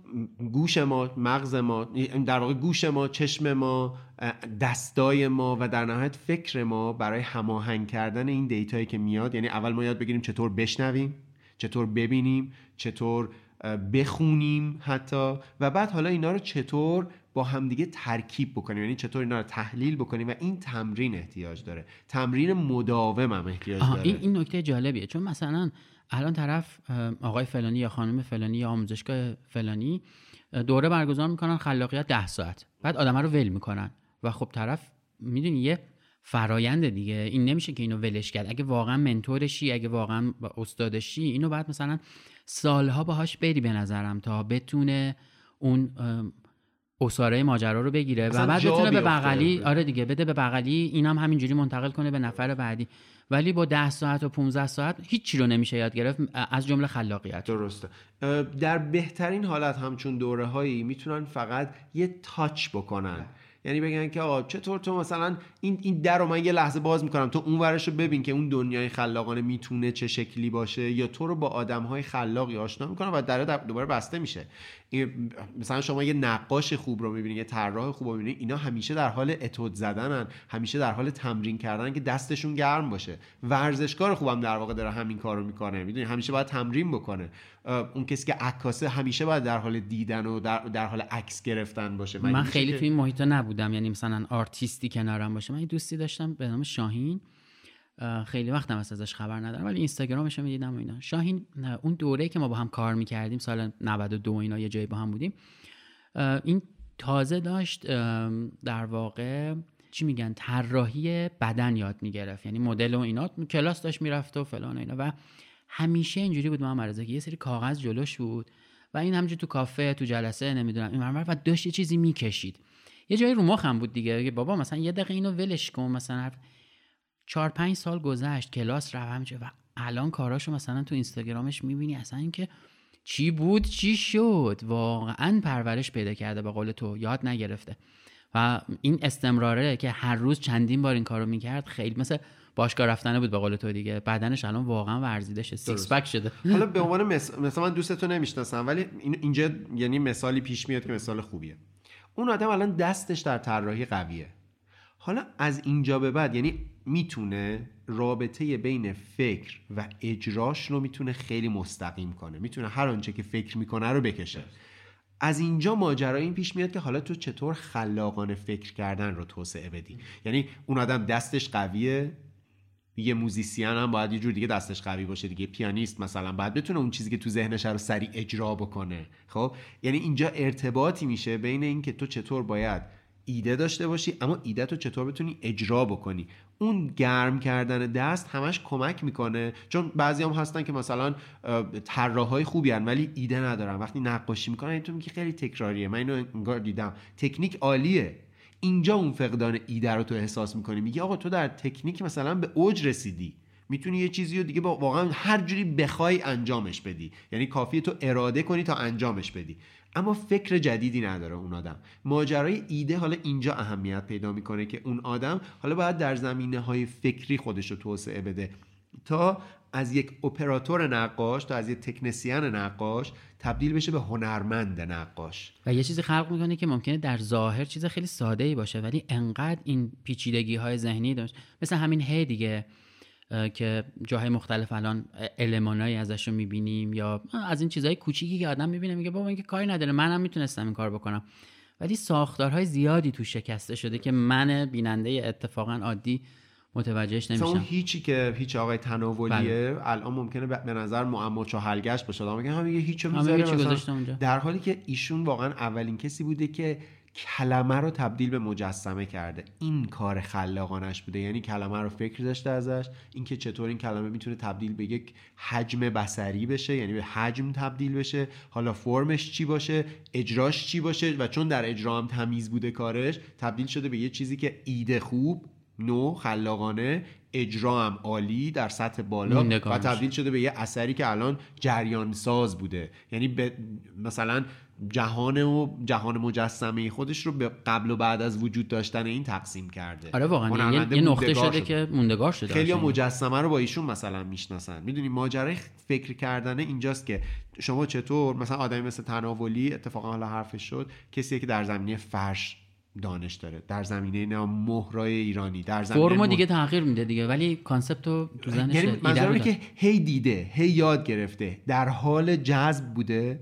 گوش ما مغز ما در واقع گوش ما چشم ما دستای ما و در نهایت فکر ما برای هماهنگ کردن این دیتایی که میاد یعنی اول ما یاد بگیریم چطور بشنویم. چطور ببینیم چطور بخونیم حتی. و بعد حالا اینا رو چطور با همدیگه ترکیب بکنیم. یعنی چطور اینا رو تحلیل بکنیم. و این تمرین احتیاج داره. تمرین مداوم هم احتیاج داره. این این نکته جالبیه. چون مثلا الان طرف آقای فلانی یا خانم فلانی یا آموزشگاه فلانی دوره برگزار می‌کنن خلاقیت ده ساعت. بعد آدم رو ول می‌کنن. و خب طرف می‌دونی یه فرایند دیگه. این نمیشه که اینو ولش کرد. اگه واقعا منتورشی اگه واقعا استادشی اینو بعد مثلا سالها باهاش بری به نظرم تا بتونه اون اساره ماجرا رو بگیره. و بعد بتونه به. بغلی آره دیگه بده به بغلی. اینم همینجوری منتقل کنه به نفر بعدی. ولی با 10 ساعت و 15 ساعت هیچی رو نمیشه یاد گرفت. از جمله خلاقیت. درسته. در بهترین حالت همچون دوره هایی می‌تونن فقط یه تاچ بکنن. یعنی بگن که آقا چطور تو مثلا این این در رو من یه لحظه باز می‌کنم. تو اون ورش رو ببین که اون دنیای خلاقانه می‌تونه چه شکلی باشه یا تو رو با آدم های خلاقی آشنا می‌کنه و در دوباره بسته میشه. مثلا شما یه نقاش خوب رو می‌بینید یه طراح خوب رو می‌بینید اینا همیشه در حال اتود زدنن همیشه در حال تمرین کردن که دستشون گرم باشه. ورزشکار خوبم در واقع داره همین کارو می‌کنه. می‌دونی؟ همیشه باید تمرین بکنه. اون کسی که عکاسه همیشه باید در حال دیدن و در, در حال عکس گرفتن باشه. من میشه خیلی که- تو این محیط نبودم. یعنی مثلا آرتیستی کنارم باشه. من یه دوستی داشتم به نام شاهین. اه، خیلی وقتم هست ازش خبر ندارم ولی اینستاگرامش رو می‌دیدم و اینا. شاهین اه، اون دوره که ما با هم کار می‌کردیم سال 92 اینا یه جایی با هم بودیم. این تازه داشت در واقع چی میگن طراحی بدن یاد می‌گرفت. یعنی مدل و اینا کلاس داشت می‌رفت و فلان و اینا. و همیشه اینجوری بود محمد رضا که یه سری کاغذ جلوش بود. و این همجور تو کافه تو جلسه نمی‌دونم این و داشت یه چیزی می‌کشید. یه جایی رو مخم بود دیگه بابا مثلا یه دقیقه اینو ولش کن مثلا چهار پنج سال گذشت کلاس رفت همینجا و الان کاراشو مثلا تو اینستاگرامش می‌بینی. اصلا اینکه چی بود چی شد؟ واقعا پرورش پیدا کرده به قول تو یاد نگرفته. و این استمراره که هر روز چندین بار این کارو می‌کرد خیلی مثل باشگاه رفتنه بود به قول تو دیگه. بدنش الان واقعا ورزیده شده سیکس پک شده. حالا به عنوان مثال مثلا من دوستتو نمی‌شناسم ولی این- اینجا یعنی مثالی پیش میاد که مثال خوبیه. اون آدم الان دستش در طراحی قویه. حالا از اینجا به بعد یعنی می‌تونه رابطه بین فکر و اجراش رو می‌تونه خیلی مستقیم کنه. می‌تونه هر آنچه که فکر می‌کنه رو بکشه. از اینجا ماجرا این پیش میاد که حالا تو چطور خلاقانه فکر کردن رو توسعه بدی؟ یعنی اون آدم دستش قویه؟ یه موزیسین هم باید یه جور دیگه دستش قوی باشه دیگه پیانیست مثلا باید بتونه اون چیزی که تو ذهنش رو سریع اجرا بکنه. خب؟ یعنی اینجا ارتباطی میشه بین اینکه تو چطور باید ایده داشته باشی اما ایده تو چطور بتونی اجرا بکنی. اون گرم کردن دست همش کمک می‌کنه. چون بعضی هم هستن که مثلا طراحای خوبی هن ولی ایده ندارن. وقتی نقاشی می‌کنن تو میگی خیلی تکراریه. من اینو انگار دیدم. تکنیک عالیه. اینجا اون فقدان ایده رو تو احساس می‌کنی. میگی آقا تو در تکنیک مثلا به اوج رسیدی. می‌تونی یه چیزی رو دیگه با واقعا هر جوری بخوای انجامش بدی. یعنی کافیه تو اراده کنی تا انجامش بدی. اما فکر جدیدی نداره اون آدم. ماجرای ایده حالا اینجا اهمیت پیدا می‌کنه که اون آدم حالا باید در زمینه های فکری خودش رو توسعه بده. تا از یک اپراتور نقاش تا از یک تکنسیان نقاش تبدیل بشه به هنرمند نقاش. و یه چیزی خلق می‌کنه که ممکنه در ظاهر چیز خیلی ساده ای باشه ولی انقدر این پیچیدگی های ذهنی داشت. مثل همین هی دیگه که جاهای مختلف الان المانایی ازش رو می‌بینیم یا از این چیزهای کوچیکی که آدم می‌بینه میگه بابا این که کاری نداره منم می‌تونستم این کار بکنم. ولی ساختارهای زیادی تو شکسته شده که من بیننده اتفاقا عادی متوجهش نمیشم اون هیچی که هیچ آقای تناولیه بله. الان ممکنه به نظر معما چهلگشت باشه. آدم میگه هم میگه گذاشته اونجا. در حالی که ایشون واقعا اولین کسی بوده که کلمه رو تبدیل به مجسمه کرده. این کار خلاقانش بوده. یعنی کلمه رو فکر داشته ازش. اینکه چطور این کلمه می‌تونه تبدیل به یک حجم بسری بشه یعنی به حجم تبدیل بشه. حالا فرمش چی باشه؟ اجراش چی باشه؟ و چون در اجرا هم تمیز بوده کارش تبدیل شده به یه چیزی که ایده خوب نو خلاقانه اجرا هم عالی در سطح بالا و. تبدیل شده به یه اثری که الان جریان ساز بوده. یعنی به مثلا جهان و جهان مجسمه خودش رو به قبل و بعد از وجود داشتن این تقسیم کرده. آره واقعا. هنرمنده یه, نقطه موندگار شده که موندگار شده خیلی. مجسمه رو با ایشون مثلا می‌شناسن. می‌دونی ماجرای فکر کردنه اینجاست که شما چطور مثلا آدمی مثل تناولی اتفاقا حالا حرفش شد کسی که در زمینه فرش دانش داره. در زمینه نه مهرای ایرانی در زمینه فرمو دیگه تغییر میده دیگه ولی کانسپت رو تو ذهنش یعنی. که هی دیده هی یاد گرفته در حال جذب بوده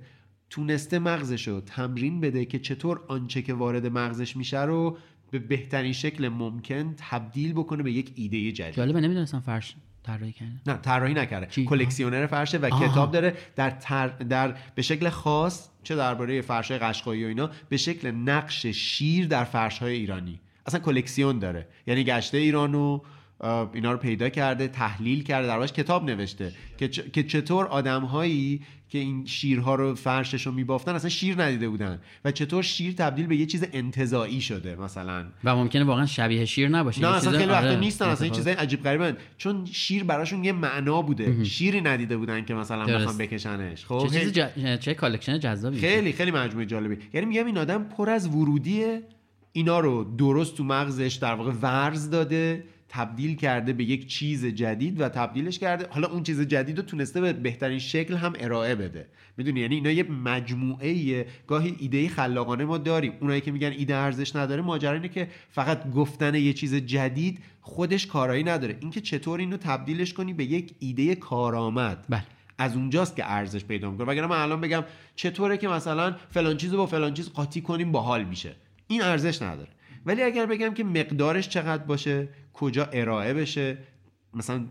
تونسته مغزش رو تمرین بده که چطور آنچه که وارد مغزش میشه رو به بهترین شکل ممکن تبدیل بکنه به یک ایده جدید. جالبه نمی‌دونستم فرش طراحی کرده. نه طراحی نکرده؟ کلکسیونر فرشه و آها. کتاب داره در, تر... در به شکل خاص چه درباره فرشای قشقایی و اینا به شکل نقش شیر در فرشهای ایرانی. اصلا کلکسیون داره. یعنی گشته ایران و آه، اینا رو پیدا کرده تحلیل کرده دربارش کتاب نوشته. که, چ- که چطور آدمهایی که این شیرها رو فرشش رو میبافتن اصلا شیر ندیده بودن. و چطور شیر تبدیل به یه چیز انتزاعی شده مثلا. و ممکنه واقعا شبیه شیر نباشه. نه اصلا خیلی وقتا آره، نیستن اصلا این. چیزای عجیب غریبن چون شیر براشون یه معنا بوده. شیری ندیده بودن که مثلا. بخوام بکشنش. خب چه چیز ج... چه collection جذابی. خیلی خیلی مجموعه جالبی. یعنی میگم این آدم پر از ورودیه اینا رو درست تو مغزش در واقع ورز داده. تبدیل کرده به یک چیز جدید و تبدیلش کرده. حالا اون چیز جدید رو تونسته به بهترین شکل هم ارائه بده. می‌دونی؟ یعنی اینا یه مجموعه گاهی ایده خلاقانه ما داریم. اونایی که میگن ایده ارزش نداره ماجرا اینه که فقط گفتن یه چیز جدید خودش کارایی نداره. اینکه چطور اینو تبدیلش کنی به یک ایده کارآمد. بله. از اونجاست که ارزش پیدا می‌کنه. وگرنه من الان بگم چطوره که مثلا فلان چیزو با فلان چیز قاطی کنیم باحال میشه. این ارزش نداره. ولی اگر بگم که مقدارش چقدر باشه کجا ارائه بشه مثلا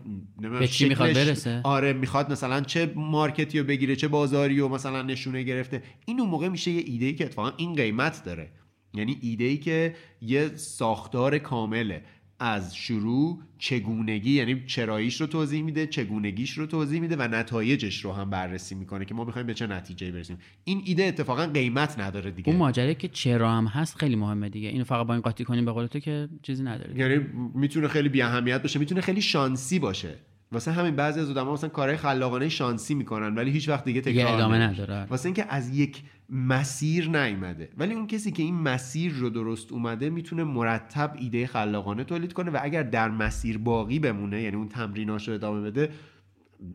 به چی می‌خواد برسه؟ آره می‌خواد مثلا چه مارکتی رو بگیره چه بازاری و مثلا نشونه گرفته. این اون موقع میشه یه ایده ای که اتفاقا این قیمت داره. یعنی ایده ای که یه ساختار کامله. از شروع چگونگی یعنی چراییش رو توضیح میده چگونگیش رو توضیح میده و نتایجش رو هم بررسی می‌کنه که ما می‌خوایم به چه نتیجه برسیم. این ایده اتفاقا قیمت نداره دیگه. اون ماجرا که چرا هم هست خیلی مهمه دیگه. اینو فقط با این قاطی کنیم به قول تو که چیزی نداره دیگه. یعنی می‌تونه خیلی بی اهمیت باشه می‌تونه خیلی شانسی باشه. واسه همین بعضی از آدم‌ها مثلا کارهای خلاقانه شانسی می‌کنن ولی هیچ وقت دیگه تکرار ادامه. نداره. واسه اینکه از یک مسیر نیومده ولی اون کسی که این مسیر رو درست اومده می‌تونه مرتب ایده خلاقانه تولید کنه و اگر در مسیر باقی بمونه یعنی اون تمریناش رو ادامه بده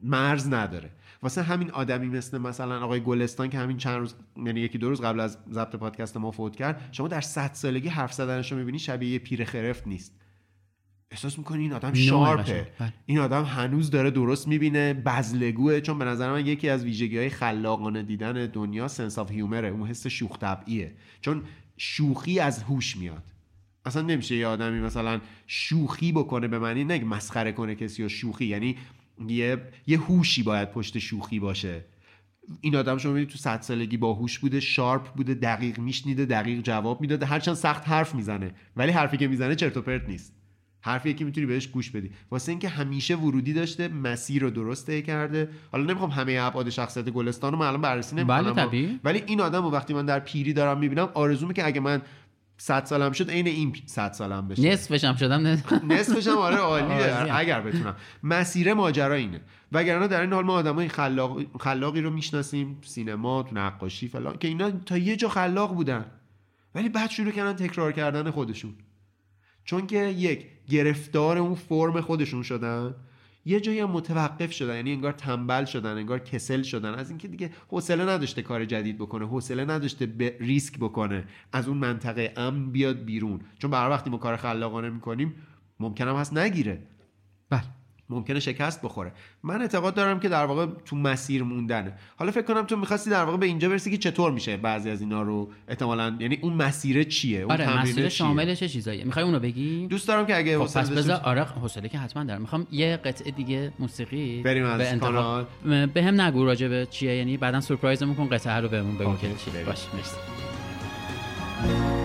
مرز نداره واسه همین آدمی مثل مثلا آقای گلستان که همین چند روز یعنی یکی دو روز قبل از ضبط پادکست ما فوت کرد شما در 100 سالگی حرف زدنش رو می‌بینی شبیه یه پیر خرفت نیست احساس می‌کنی این آدم sharp ه. بله. این آدم هنوز داره درست می‌بینه بزلگوه چون به نظر من یکی از ویژگی های خلاقانه دیدن دنیا sense of humor ه اون حس شوخ طبعیه. چون شوخی از هوش میاد. اصلا نمیشه یه آدمی مثلا شوخی بکنه به معنی نه که مسخره کنه کسی یا شوخی یعنی یه یه هوشی باید پشت شوخی باشه. این آدم شما می‌بینید تو صد سالگی باهوش بوده شارپ بوده دقیق میشنیده دقیق جواب می‌داده هرچند سخت حرف می‌زنه. ولی حرفی که می‌زنه چرت و پرت نیست. حرفیه که می‌تونی بهش گوش بدی. واسه اینکه همیشه ورودی داشته مسیر رو درست کرده. حالا نمی‌خوام همه ابعاد شخصیت گلستان رو من الان بررسی نمی‌کنم بله، طبیعی. ولی این آدم رو وقتی من در پیری دارم می‌بینم آرزومه که اگه من 100 سالم شد عین این 100 سالم بشه. نصفش هم شدم نه. نصفش هم آره عالیه. عالیه. اگر بتونم. مسیر ماجرا اینه. وگرنه در این حال ما آدمای خلاق خلاقی رو می‌شناسیم سینما تو نقاشی فلان که اینا تا یه جا خلاق بودن. ولی بعد شروع کردن تکرار کردن خودشون. چون که یک گرفتار اون فرم خودشون شدن. یه جایی هم متوقف شدن یعنی انگار تنبل شدن انگار کسل شدن. از اینکه دیگه حوصله نداشته کار جدید بکنه حوصله نداشته به ریسک بکنه از اون منطقه امن بیاد بیرون. چون برای وقتی ما کار خلاقانه می‌کنیم ممکنم هست نگیره. بله. ممکنه شکست بخوره. من اعتقاد دارم که در واقع تو مسیر موندنه حالا فکر کنم تو می‌خواستی در واقع به اینجا برسی که چطور میشه بعضی از اینا رو احتمالاً یعنی اون مسیر چیه؟ اون آره مسیر؟ شامل چه چیزاییه؟ می‌خوای اونو بگی؟ دوست دارم که اگه خب پس بذار آره حوصله که حتما دارم می‌خوام یه قطعه دیگه موسیقی بریم از به کانال. به هم نگو راجع به چیه یعنی بعدا سورپرایزمون کن قطعه رو بهمون بگو که چیه بریم. باش مرسی.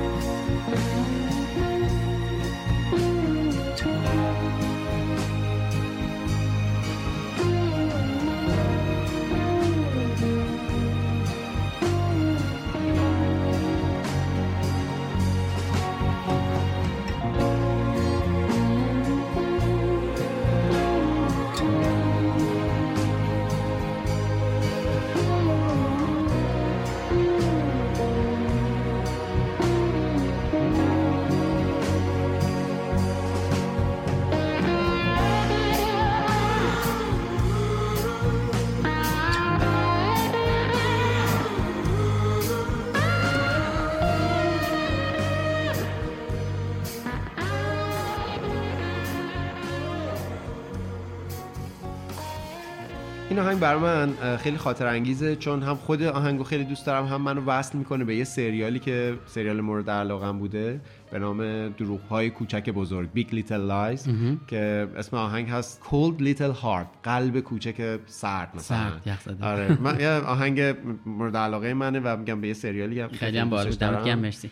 برای من خیلی خاطر انگیزه چون هم خود آهنگو خیلی دوست دارم هم منو وصل می‌کنه به یه سریالی که سریال مورد علاقم بوده به نام دروغ های کوچک بزرگ Big Little Lies که اسم آهنگ هست Cold Little Heart قلب کوچک سرد مثلا. سرد،. آره. من یه آهنگ مورد علاقه منه و میگم به یه سریالی هم خیلی هم باحال بود مرسی.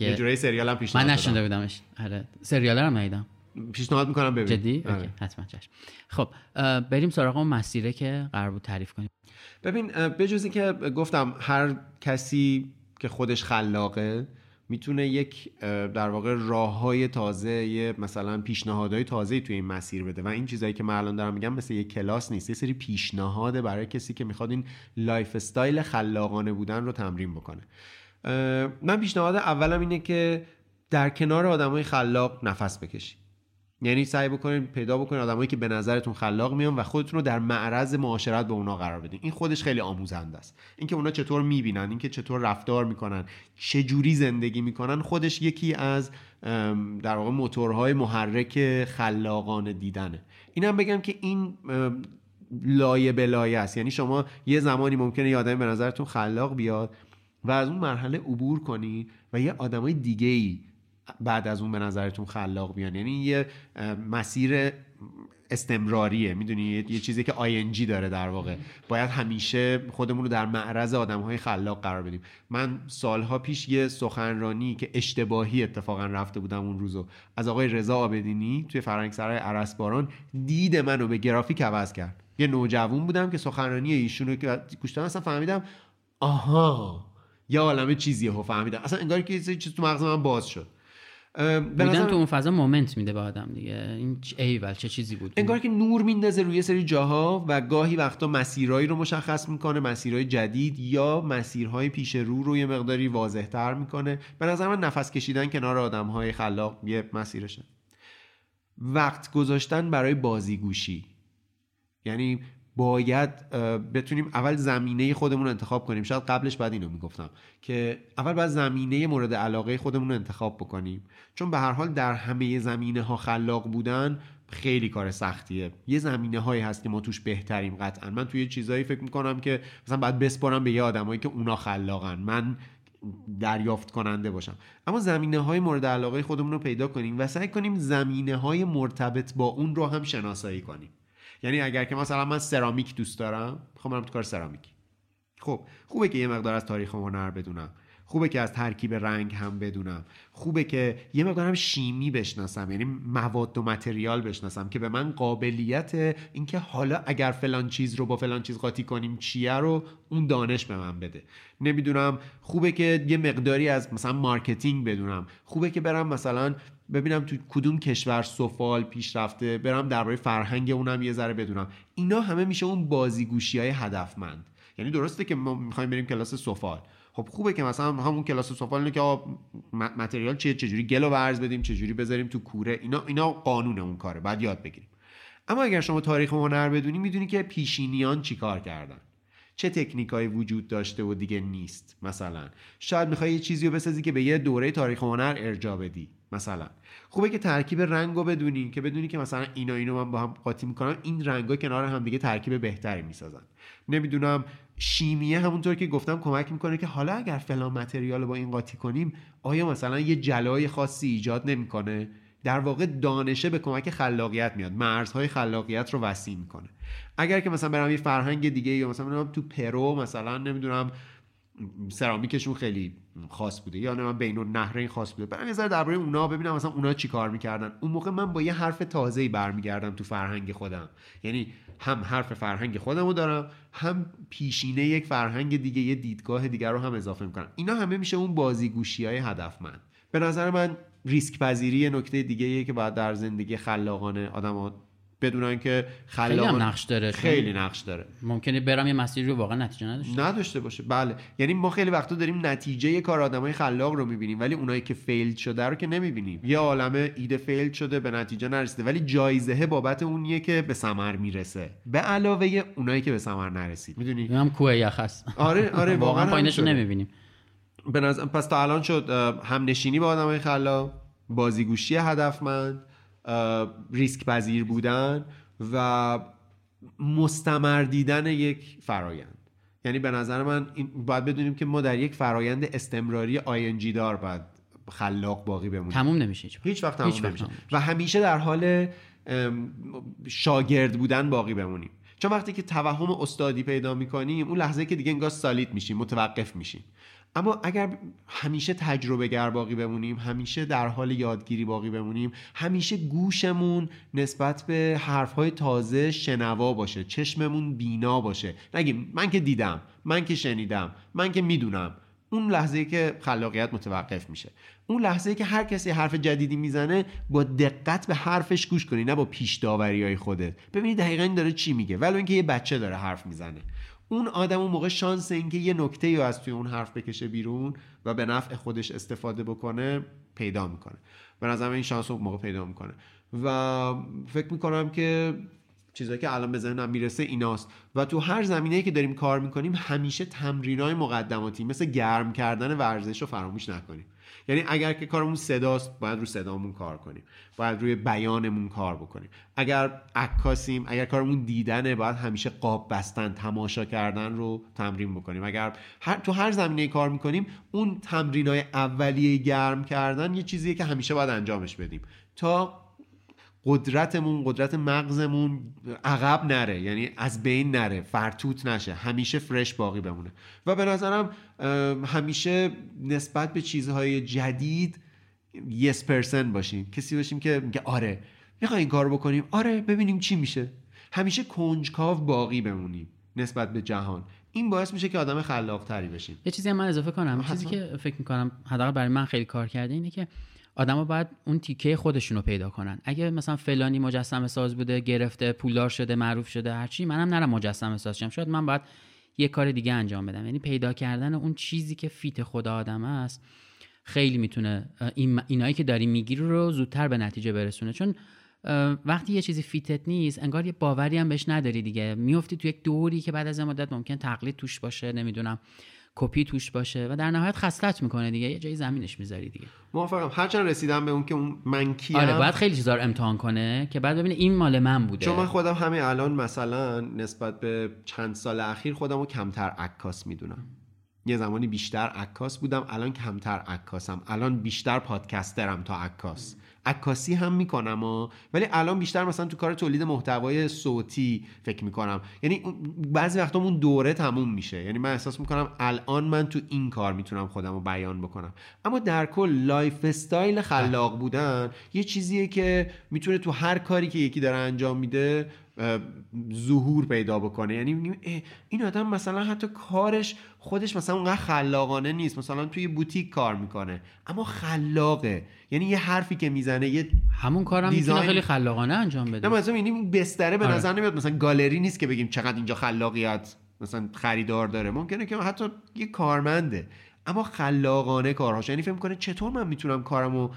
یه که جورایی سریال هم من پیشنهاد نشنده دادم. بودمش. آره. سریال هم ندیدم. پیشنهاد می‌کنم ببین جدی؟ آره. حتما چشم. خب بریم سراغ اون مسیره که قرار بود تعریف کنیم. ببین بجز که گفتم هر کسی که خودش خلاقه می‌تونه یک در واقع راه های تازه یه مثلا پیشنهادهای تازه توی این مسیر بده. و این چیزایی که من الان دارم میگم مثل یه کلاس نیست. یه سری پیشنهاده برای کسی که می‌خواد این lifestyle خلاقانه بودن رو تمرین بکنه. من پیشنهاد اولم اینه که در کنار آدمای خلاق نفس بکشی. یعنی سعی بکنین پیدا بکنین آدمایی که به نظرتون خلاق میان و خودتون رو در معرض معاشرت با اونا قرار بدین. این خودش خیلی آموزنده است. اینکه اونا چطور می‌بینن اینکه چطور رفتار می‌کنن چه جوری زندگی می‌کنن خودش یکی از در واقع موتورهای محرک خلاقانه دیدنه. اینم بگم که این لایه به لایه است. یعنی شما یه زمانی ممکنه یه آدمی به نظرتون خلاق بیاد و از اون مرحله عبور کنی و یه آدمای دیگه ای بعد از اون به نظرتون خلاق بیان. یعنی یه مسیر استمراریه. می‌دونی؟ یه چیزی که آینجی داره در واقع. باید همیشه خودمون رو در معرض آدم های خلاق قرار بدیم. من سالها پیش یه سخنرانی که اشتباهی اتفاقا رفته بودم اون روزو از آقای رضا آبدینی توی فرنگ سرای عرسباران دید منو به گرافیک عوض کرد. یه نوجوان بودم که سخنرانی ایشونو که گوش اصلا فهمیدم آها یه عالمه چیزیه ها فهمیدم. اصلا انگار که چیز تو مغز من باز شد. بودن تو اون فضا مومنت میده به آدم دیگه. این ایول چه چیزی بود؟ انگار که نور میندازه روی سری جاها و گاهی وقتا مسیرهایی رو مشخص می‌کنه مسیرهای جدید یا مسیرهای پیش رو رو یه مقداری واضحتر می‌کنه. به نظر من نفس کشیدن کنار آدم های خلاق یه مسیرشه. وقت گذاشتن برای بازیگوشی. یعنی باید بتونیم اول زمینه خودمون رو انتخاب کنیم. شاید قبلش بعد اینو می‌گفتم که اول باید زمینه مورد علاقه خودمون رو انتخاب بکنیم. چون به هر حال در همه زمینه ها خلاق بودن خیلی کار سختیه. یه زمینه هایی هست که ما توش بهتریم قطعا. من توی چیزایی فکر می‌کنم که مثلا باید بسپارم به یه آدمایی که اونا خلاقن. من دریافت کننده باشم. اما زمینه های مورد علاقه خودمون رو پیدا کنیم و سعی کنیم زمینه های مرتبط با اون رو هم شناسایی کنیم. یعنی اگر که مثلا من سرامیک دوست دارم خب من تو کار سرامیک. خب خوبه که یه مقدار از تاریخ هنر بدونم. خوبه که از ترکیب رنگ هم بدونم. خوبه که یه مقدارم شیمی بشناسم یعنی مواد و material بشناسم که به من قابلیت اینکه حالا اگر فلان چیز رو با فلان چیز قاطی کنیم چیه رو اون دانش به من بده. نمی‌دونم خوبه که یه مقداری از مثلا marketing بدونم. خوبه که برم مثلا ببینم تو کدوم کشور سفال پیشرفته برم درباره فرهنگ اونم یه ذره بدونم. اینا همه میشه اون بازیگوشی های هدفمند. یعنی درسته که ما می‌خوایم بریم کلاس سفال. خب خوبه که مثلا همون کلاس سفال اینه که متریال چیه؟ چجوری گل و ورز بدیم؟ چجوری بذاریم تو کوره؟ اینا اینا قانون اون کاره. بعد یاد بگیریم. اما اگر شما تاریخ هنر بدونی می‌دونی که پیشینیان چیکار کردن. چه تکنیکایی وجود داشته و دیگه نیست مثلا. شاید می‌خوای یه چیزی رو بسازی که به یه دوره تاریخ هنر ارجا بدی مثلا. خوبه که ترکیب رنگ رو بدونی که بدونی که مثلا اینا اینو من با هم قاطی می‌کنم این رنگا کنار هم دیگه ترکیب بهتری می‌سازن. نمی‌دونم شیمیه همونطور که گفتم کمک می‌کنه که حالا اگر فلان متریال رو با این قاطی کنیم آیا مثلا یه جلای خاصی ایجاد نمی‌کنه؟ در واقع دانشه به کمک خلاقیت میاد. مرزهای خلاقیت رو وسیع می‌کنه. اگر که مثلا برم یه فرهنگ دیگه یا مثلا تو پرو مثلا نمی‌دونم سرامیکشون خیلی خاص بوده یا نه بین النهرین خاص بوده. برم یه ذره درباره اونا ببینم مثلا اونا چی کار می‌کردن. اون موقع من با یه حرف تازه‌ای برمیگردم تو فرهنگ خودم. یعنی هم حرف فرهنگ خودمو دارم هم پیشینه یک فرهنگ دیگه یه دیدگاه دیگر رو هم اضافه می‌کنم. اینا همه میشه اون بازیگوشی های هدفمند. به نظر من ریسک پذیری نکته دیگه که باید در زندگی خلاقانه آدم بدونن که خیلی هم نقش داره. خیلی نقش داره. ممکنه برم یه مسیری رو واقعا نتیجه نداشته نداشته باشه. بله. یعنی ما خیلی وقتا داریم نتیجه کار آدمای خلاق رو می‌بینیم ولی اونایی که فیل شده رو که نمی‌بینیم. یه عالمه ایده فیل شده به نتیجه نرسیده ولی جایزه بابت اونیه که به ثمر می‌رسه. به علاوه اونایی که به ثمر نرسید. می‌دونی؟ هم کوه یخ هست آره آره واقعا پایینش نمی‌بینیم. به نظر پس تا الان شد هم نشینی با آدمای خلاق بازیگوشی هدفمند ریسک پذیر بودن و مستمر دیدن یک فرایند. یعنی به نظر من این باید بدونیم که ما در یک فرایند استمراری آینجی دار باید خلاق باقی بمونیم. تموم نمیشه هیچ وقت تموم نمیشه. و همیشه در حال شاگرد بودن باقی بمونیم. چون وقتی که توهم استادی پیدا می‌کنیم اون لحظه که دیگه انگار سالیت میشیم متوقف میشیم. اما اگر همیشه تجربه گر باقی بمونیم همیشه در حال یادگیری باقی بمونیم همیشه گوشمون نسبت به حرفهای تازه شنوا باشه چشممون بینا باشه. نگیم من که دیدم من که شنیدم من که می‌دونم. اون لحظه که خلاقیت متوقف میشه. اون لحظه که هر کسی حرف جدیدی می‌زنه با دقت به حرفش گوش کنی نه با پیش خودت. ببینید دقیقا این داره چی میگه. ولی اینکه یه بچه داره حرف می‌زنه. اون آدم اون موقع شانس اینکه یه نکته رو از توی اون حرف بکشه بیرون و به نفع خودش استفاده بکنه پیدا می‌کنه. به نظرم این شانس رو موقع پیدا می‌کنه. و فکر می‌کنم که چیزایی که الان به ذهنم می‌رسه ایناست. و تو هر زمینه‌ای که داریم کار می‌کنیم همیشه تمرینای مقدماتی مثل گرم کردن ورزش رو فراموش نکنیم. یعنی اگر که کارمون صداست باید رو صدامون کار کنیم. باید روی بیانمون کار بکنیم. اگر عکاسیم اگر کارمون دیدنه باید همیشه قاب بستن تماشا کردن رو تمرین بکنیم. اگر هر تو هر زمینه کار می‌کنیم اون تمرین های اولیه گرم کردن یه چیزیه که همیشه باید انجامش بدیم. تا قدرتمون قدرت مغزمون عقب نره یعنی از بین نره فرتوت نشه همیشه فرش باقی بمونه. و به نظرم همیشه نسبت به چیزهای جدید یس پرسن باشیم. کسی باشیم که میگه آره می‌خوای این کار بکنیم. آره ببینیم چی میشه. همیشه کنجکاو باقی بمونیم نسبت به جهان. این باعث میشه که آدم خلاق تری بشیم. یه چیزی هم من اضافه کنم. چیزی که فکر می‌کنم حداقل برای من خیلی کار کرده اینه که آدما باید اون تیکه خودشون رو پیدا کنن. اگه مثلا فلانی مجسمه ساز بوده گرفته پولدار شده معروف شده هرچی منم نرم مجسمه ساز شم. شاید من باید یه کار دیگه انجام بدم. یعنی پیدا کردن اون چیزی که fit خود آدم است خیلی می‌تونه این اینایی که داری می‌گیری رو زودتر به نتیجه برسونه. چون وقتی یه چیزی fit ت نیست انگار یه باوری هم بهش نداری دیگه. میفتی تو یک دوری که بعد از مدت ممکن تقلید توش باشه نمی‌دونم. کپی توش باشه و در نهایت خستت می‌کنه دیگه. یه جایی زمینش می‌ذاری دیگه. موافقم. هرچند رسیدم به اون که اون من کیم. آره باید خیلی چیزا رو امتحان کنه که بعد ببینه این مال من بوده. چون من خودم همین الان مثلا نسبت به چند سال اخیر خودم رو کمتر عکاس می‌دونم. یه زمانی بیشتر عکاس بودم الان کمتر عکاسم. الان بیشتر podcaster م تا عکاس. عکاسی هم می‌کنم و ولی الان بیشتر مثلا تو کار تولید محتوای صوتی فکر می‌کنم. یعنی بعضی وقتا اون دوره تموم میشه. یعنی من احساس می‌کنم الان من تو این کار می‌تونم خودم رو بیان بکنم. اما در کل lifestyle خلاق بودن یه چیزیه که می‌تونه تو هر کاری که یکی داره انجام میده ظهور پیدا بکنه. یعنی این آدم مثلا حتی کارش خودش مثلا اونقدر خلاقانه نیست. مثلا توی بوتیک کار می‌کنه. اما خلاقه. یعنی یه حرفی که می‌زنه یه همون کارم می‌تونه خیلی خلاقانه انجام بده. نه مثلا این بستره به آره. نظر نمیاد مثلا گالری نیست که بگیم چقدر اینجا خلاقیت مثلا خریدار داره. ممکنه که حتی یه کارمنده. اما خلاقانه کارهاش. یعنی فکر کنه چطور من می‌تونم کارمو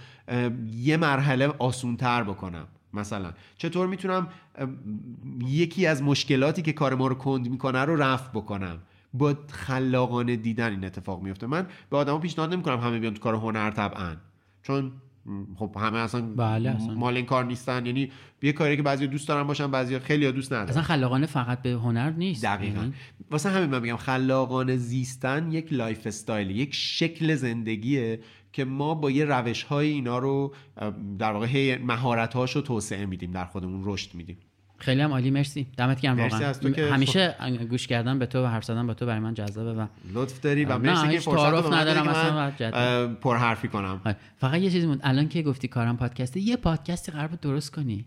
یه مرحله آسونتر بکنم. مثلا. چطور می‌تونم یکی از مشکلاتی که کار ما رو کند می‌کنه رو رفع بکنم؟ با خلاقانه دیدن این اتفاق میفته من به آدما پیشنهاد نمی‌کنم همه بیان تو کار هنر طبعا. چون خب همه اصلا, بله اصلا. مال این کار نیستن. یعنی یه کاری که بعضی دوست دارن باشن بعضی خیلی دوست ندارن. اصلا خلاقانه فقط به هنر نیست. دقیقا. یعنی؟ واسه همین من میگم خلاقانه زیستن یک lifestyle یک شکل زندگیه که ما با یه روش های اینا رو در واقع مهارت رو توسعه میدیم در خودمون رشد میدیم. خیلی هم عالی مرسی. دمت گرم واقعا. همیشه گوش کردن به تو و حرف زدن با تو برای من جذابه و لطف داری و مرسی که فرصت ندارم اصلا پر حرفی کنم. آره. فقط یه چیزی بود. الان که گفتی کارم پادکسته یه پادکستی قرار درست کنی.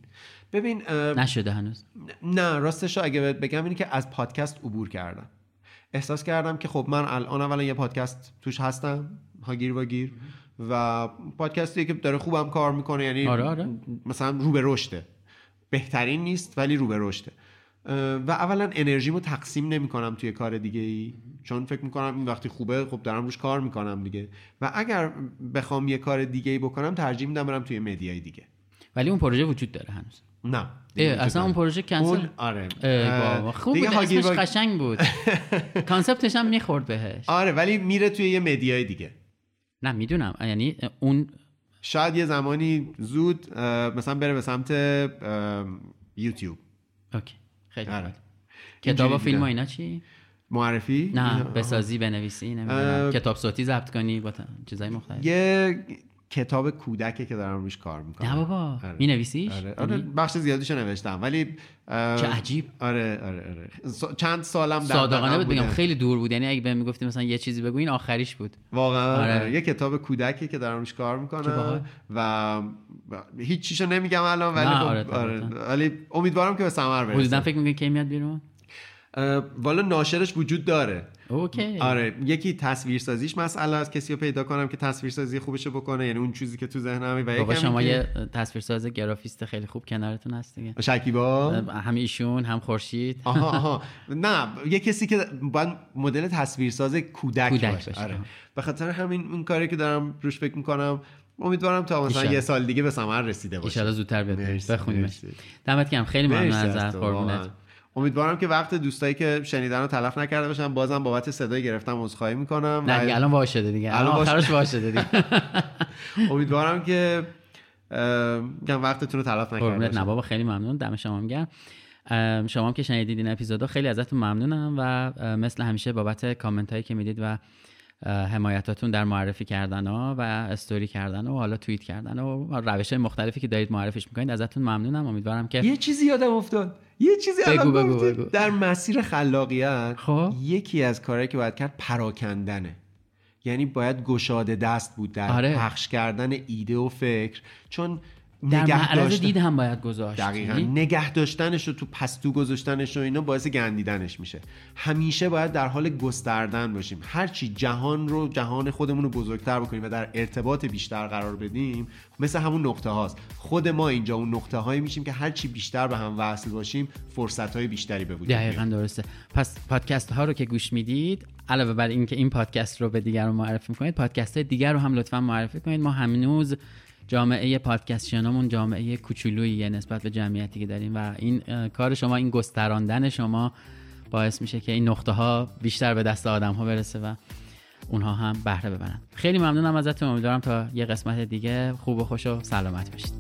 ببین نشده هنوز. نه راستش اگه بگم اینه که از پادکست عبور کردم. احساس کردم که خب من الان اولا یه پادکست توش هستم هاگیر واگیر و پادکستی که داره خوبم کار می‌کنه یعنی آره آره. مثلا رو به رشده. بهترین نیست ولی رو به رشده. و اولا انرژیمو تقسیم نمی کنم توی کار دیگه ای چون فکر می‌کنم این وقتی خوبه خب دارم روش کار می‌کنم دیگه. و اگر بخوام یه کار دیگه ای بکنم ترجیح میدم برم توی مدیای دیگه. ولی اون پروژه وجود داره هنوز. نه. اصلا اون پروژه کنسل آره. خوب بود اسمش قشنگ بود. concept ش هم می‌خورد بهش. آره ولی میره توی یه media ی دیگه. نه می‌دونم. یعنی اون شاید یه زمانی زود مثلا بره به سمت یوتیوب okay. خیلی آره. کتاب و فیلم و اینا چی؟ معرفی؟ نه بسازی بنویسی نمی‌دونم. کتاب صوتی ضبط کنی با چیزای مختلف. یه کتاب کودکه که دارم روش کار می‌کنم نه بابا آره. می نویسیش؟ آره. آره. بخش زیادیشو نوشتم ولی چه عجیب آره آره آره چند سالم در صادقانه بود بگم خیلی دور بود یعنی اگه بهم می‌گفتی مثلا یه چیزی بگو این آخریش بود واقعا آره. آره. یه کتاب کودکی که دارم روش کار می‌کنم و هیچ چیشو نمیگم الان ولی خب آره, آره. ولی امیدوارم که به ثمر برسه حدودا فکر می‌کنی کی میاد بیرون والا ناشرش وجود داره اوکی. آره یکی تصویرسازیش مسئله است کسی رو پیدا کنم که تصویرسازی خوبش بکنه یعنی اون چیزی که تو ذهنمه و بابا شما یه تصویرساز گرافیست خیلی خوب کنارتون هست دیگه شکیبا؟ هم ایشون هم خورشید. آها آها. نه یه کسی که باید مدل تصویرساز کودک, کودک باشه, آره. به خاطر همین اون کاری که دارم روش فکر می‌کنم امیدوارم تا مثلا یه سال دیگه به ثمر رسیده باشه. ان زودتر بخونیم دمت گرم. خیلی ممنون ازت قربونت. امیدوارم که وقت دوستایی که شنیدن رو تلف نکرده باشن. بازم بابت صدای گرفتم عذرخواهی می‌کنم. نه دیگه الان باشه دیگه. الان آخرش باشه دیگه. امیدوارم که میگم وقتتون رو تلف نکرده نه بابا خیلی ممنون. دم شما میگم شما هم که شنیدید این اپیزودا خیلی ازتون ممنونم و مثل همیشه بابت کامنت هایی که می‌دید و حمایتاتون در معرفی کردن ها و استوری کردن و حالا توییت کردن و روش های مختلفی که دارید معرفیش می‌کنید ازتون ممنونم امیدوارم که یه چیزی یادم افتاد یه چیزی بگو، بگو،. بگو. در مسیر خلاقیت خب. یکی از کارهایی که باید کرد پراکندنه یعنی باید گشاده دست بود در آره. پخش کردن ایده و فکر چون در معرض دید هم باید گذاشت دقیقا. نگه داشتنش و تو پستو گذاشتنش و اینا باعث گندیدنش میشه. همیشه باید در حال گستردن باشیم. هرچی جهان رو جهان خودمون رو بزرگتر بکنیم و در ارتباط بیشتر قرار بدیم مثل همون نقطه هاست. خود ما اینجا اون نقطه هایی میشیم که هرچی بیشتر به هم وصل باشیم فرصت های بیشتری به وجود. دقیقا درسته. پس پادکست ها رو که گوش می‌دید علاوه بر اینکه این پادکست رو به دیگران معرفی می‌کنید پادکست های دیگر رو هم لطفا معرفی کنید. ما هنوز جامعه پادکست شنامون جامعه کوچولویی نسبت به جمعیتی که داریم. و این کار شما این گستراندن شما باعث میشه که این نقطه ها بیشتر به دست آدم ها برسه و اونها هم بهره ببرن. خیلی ممنونم ازتون. امیدوارم تا یه قسمت دیگه. خوب و خوش و سلامت باشید.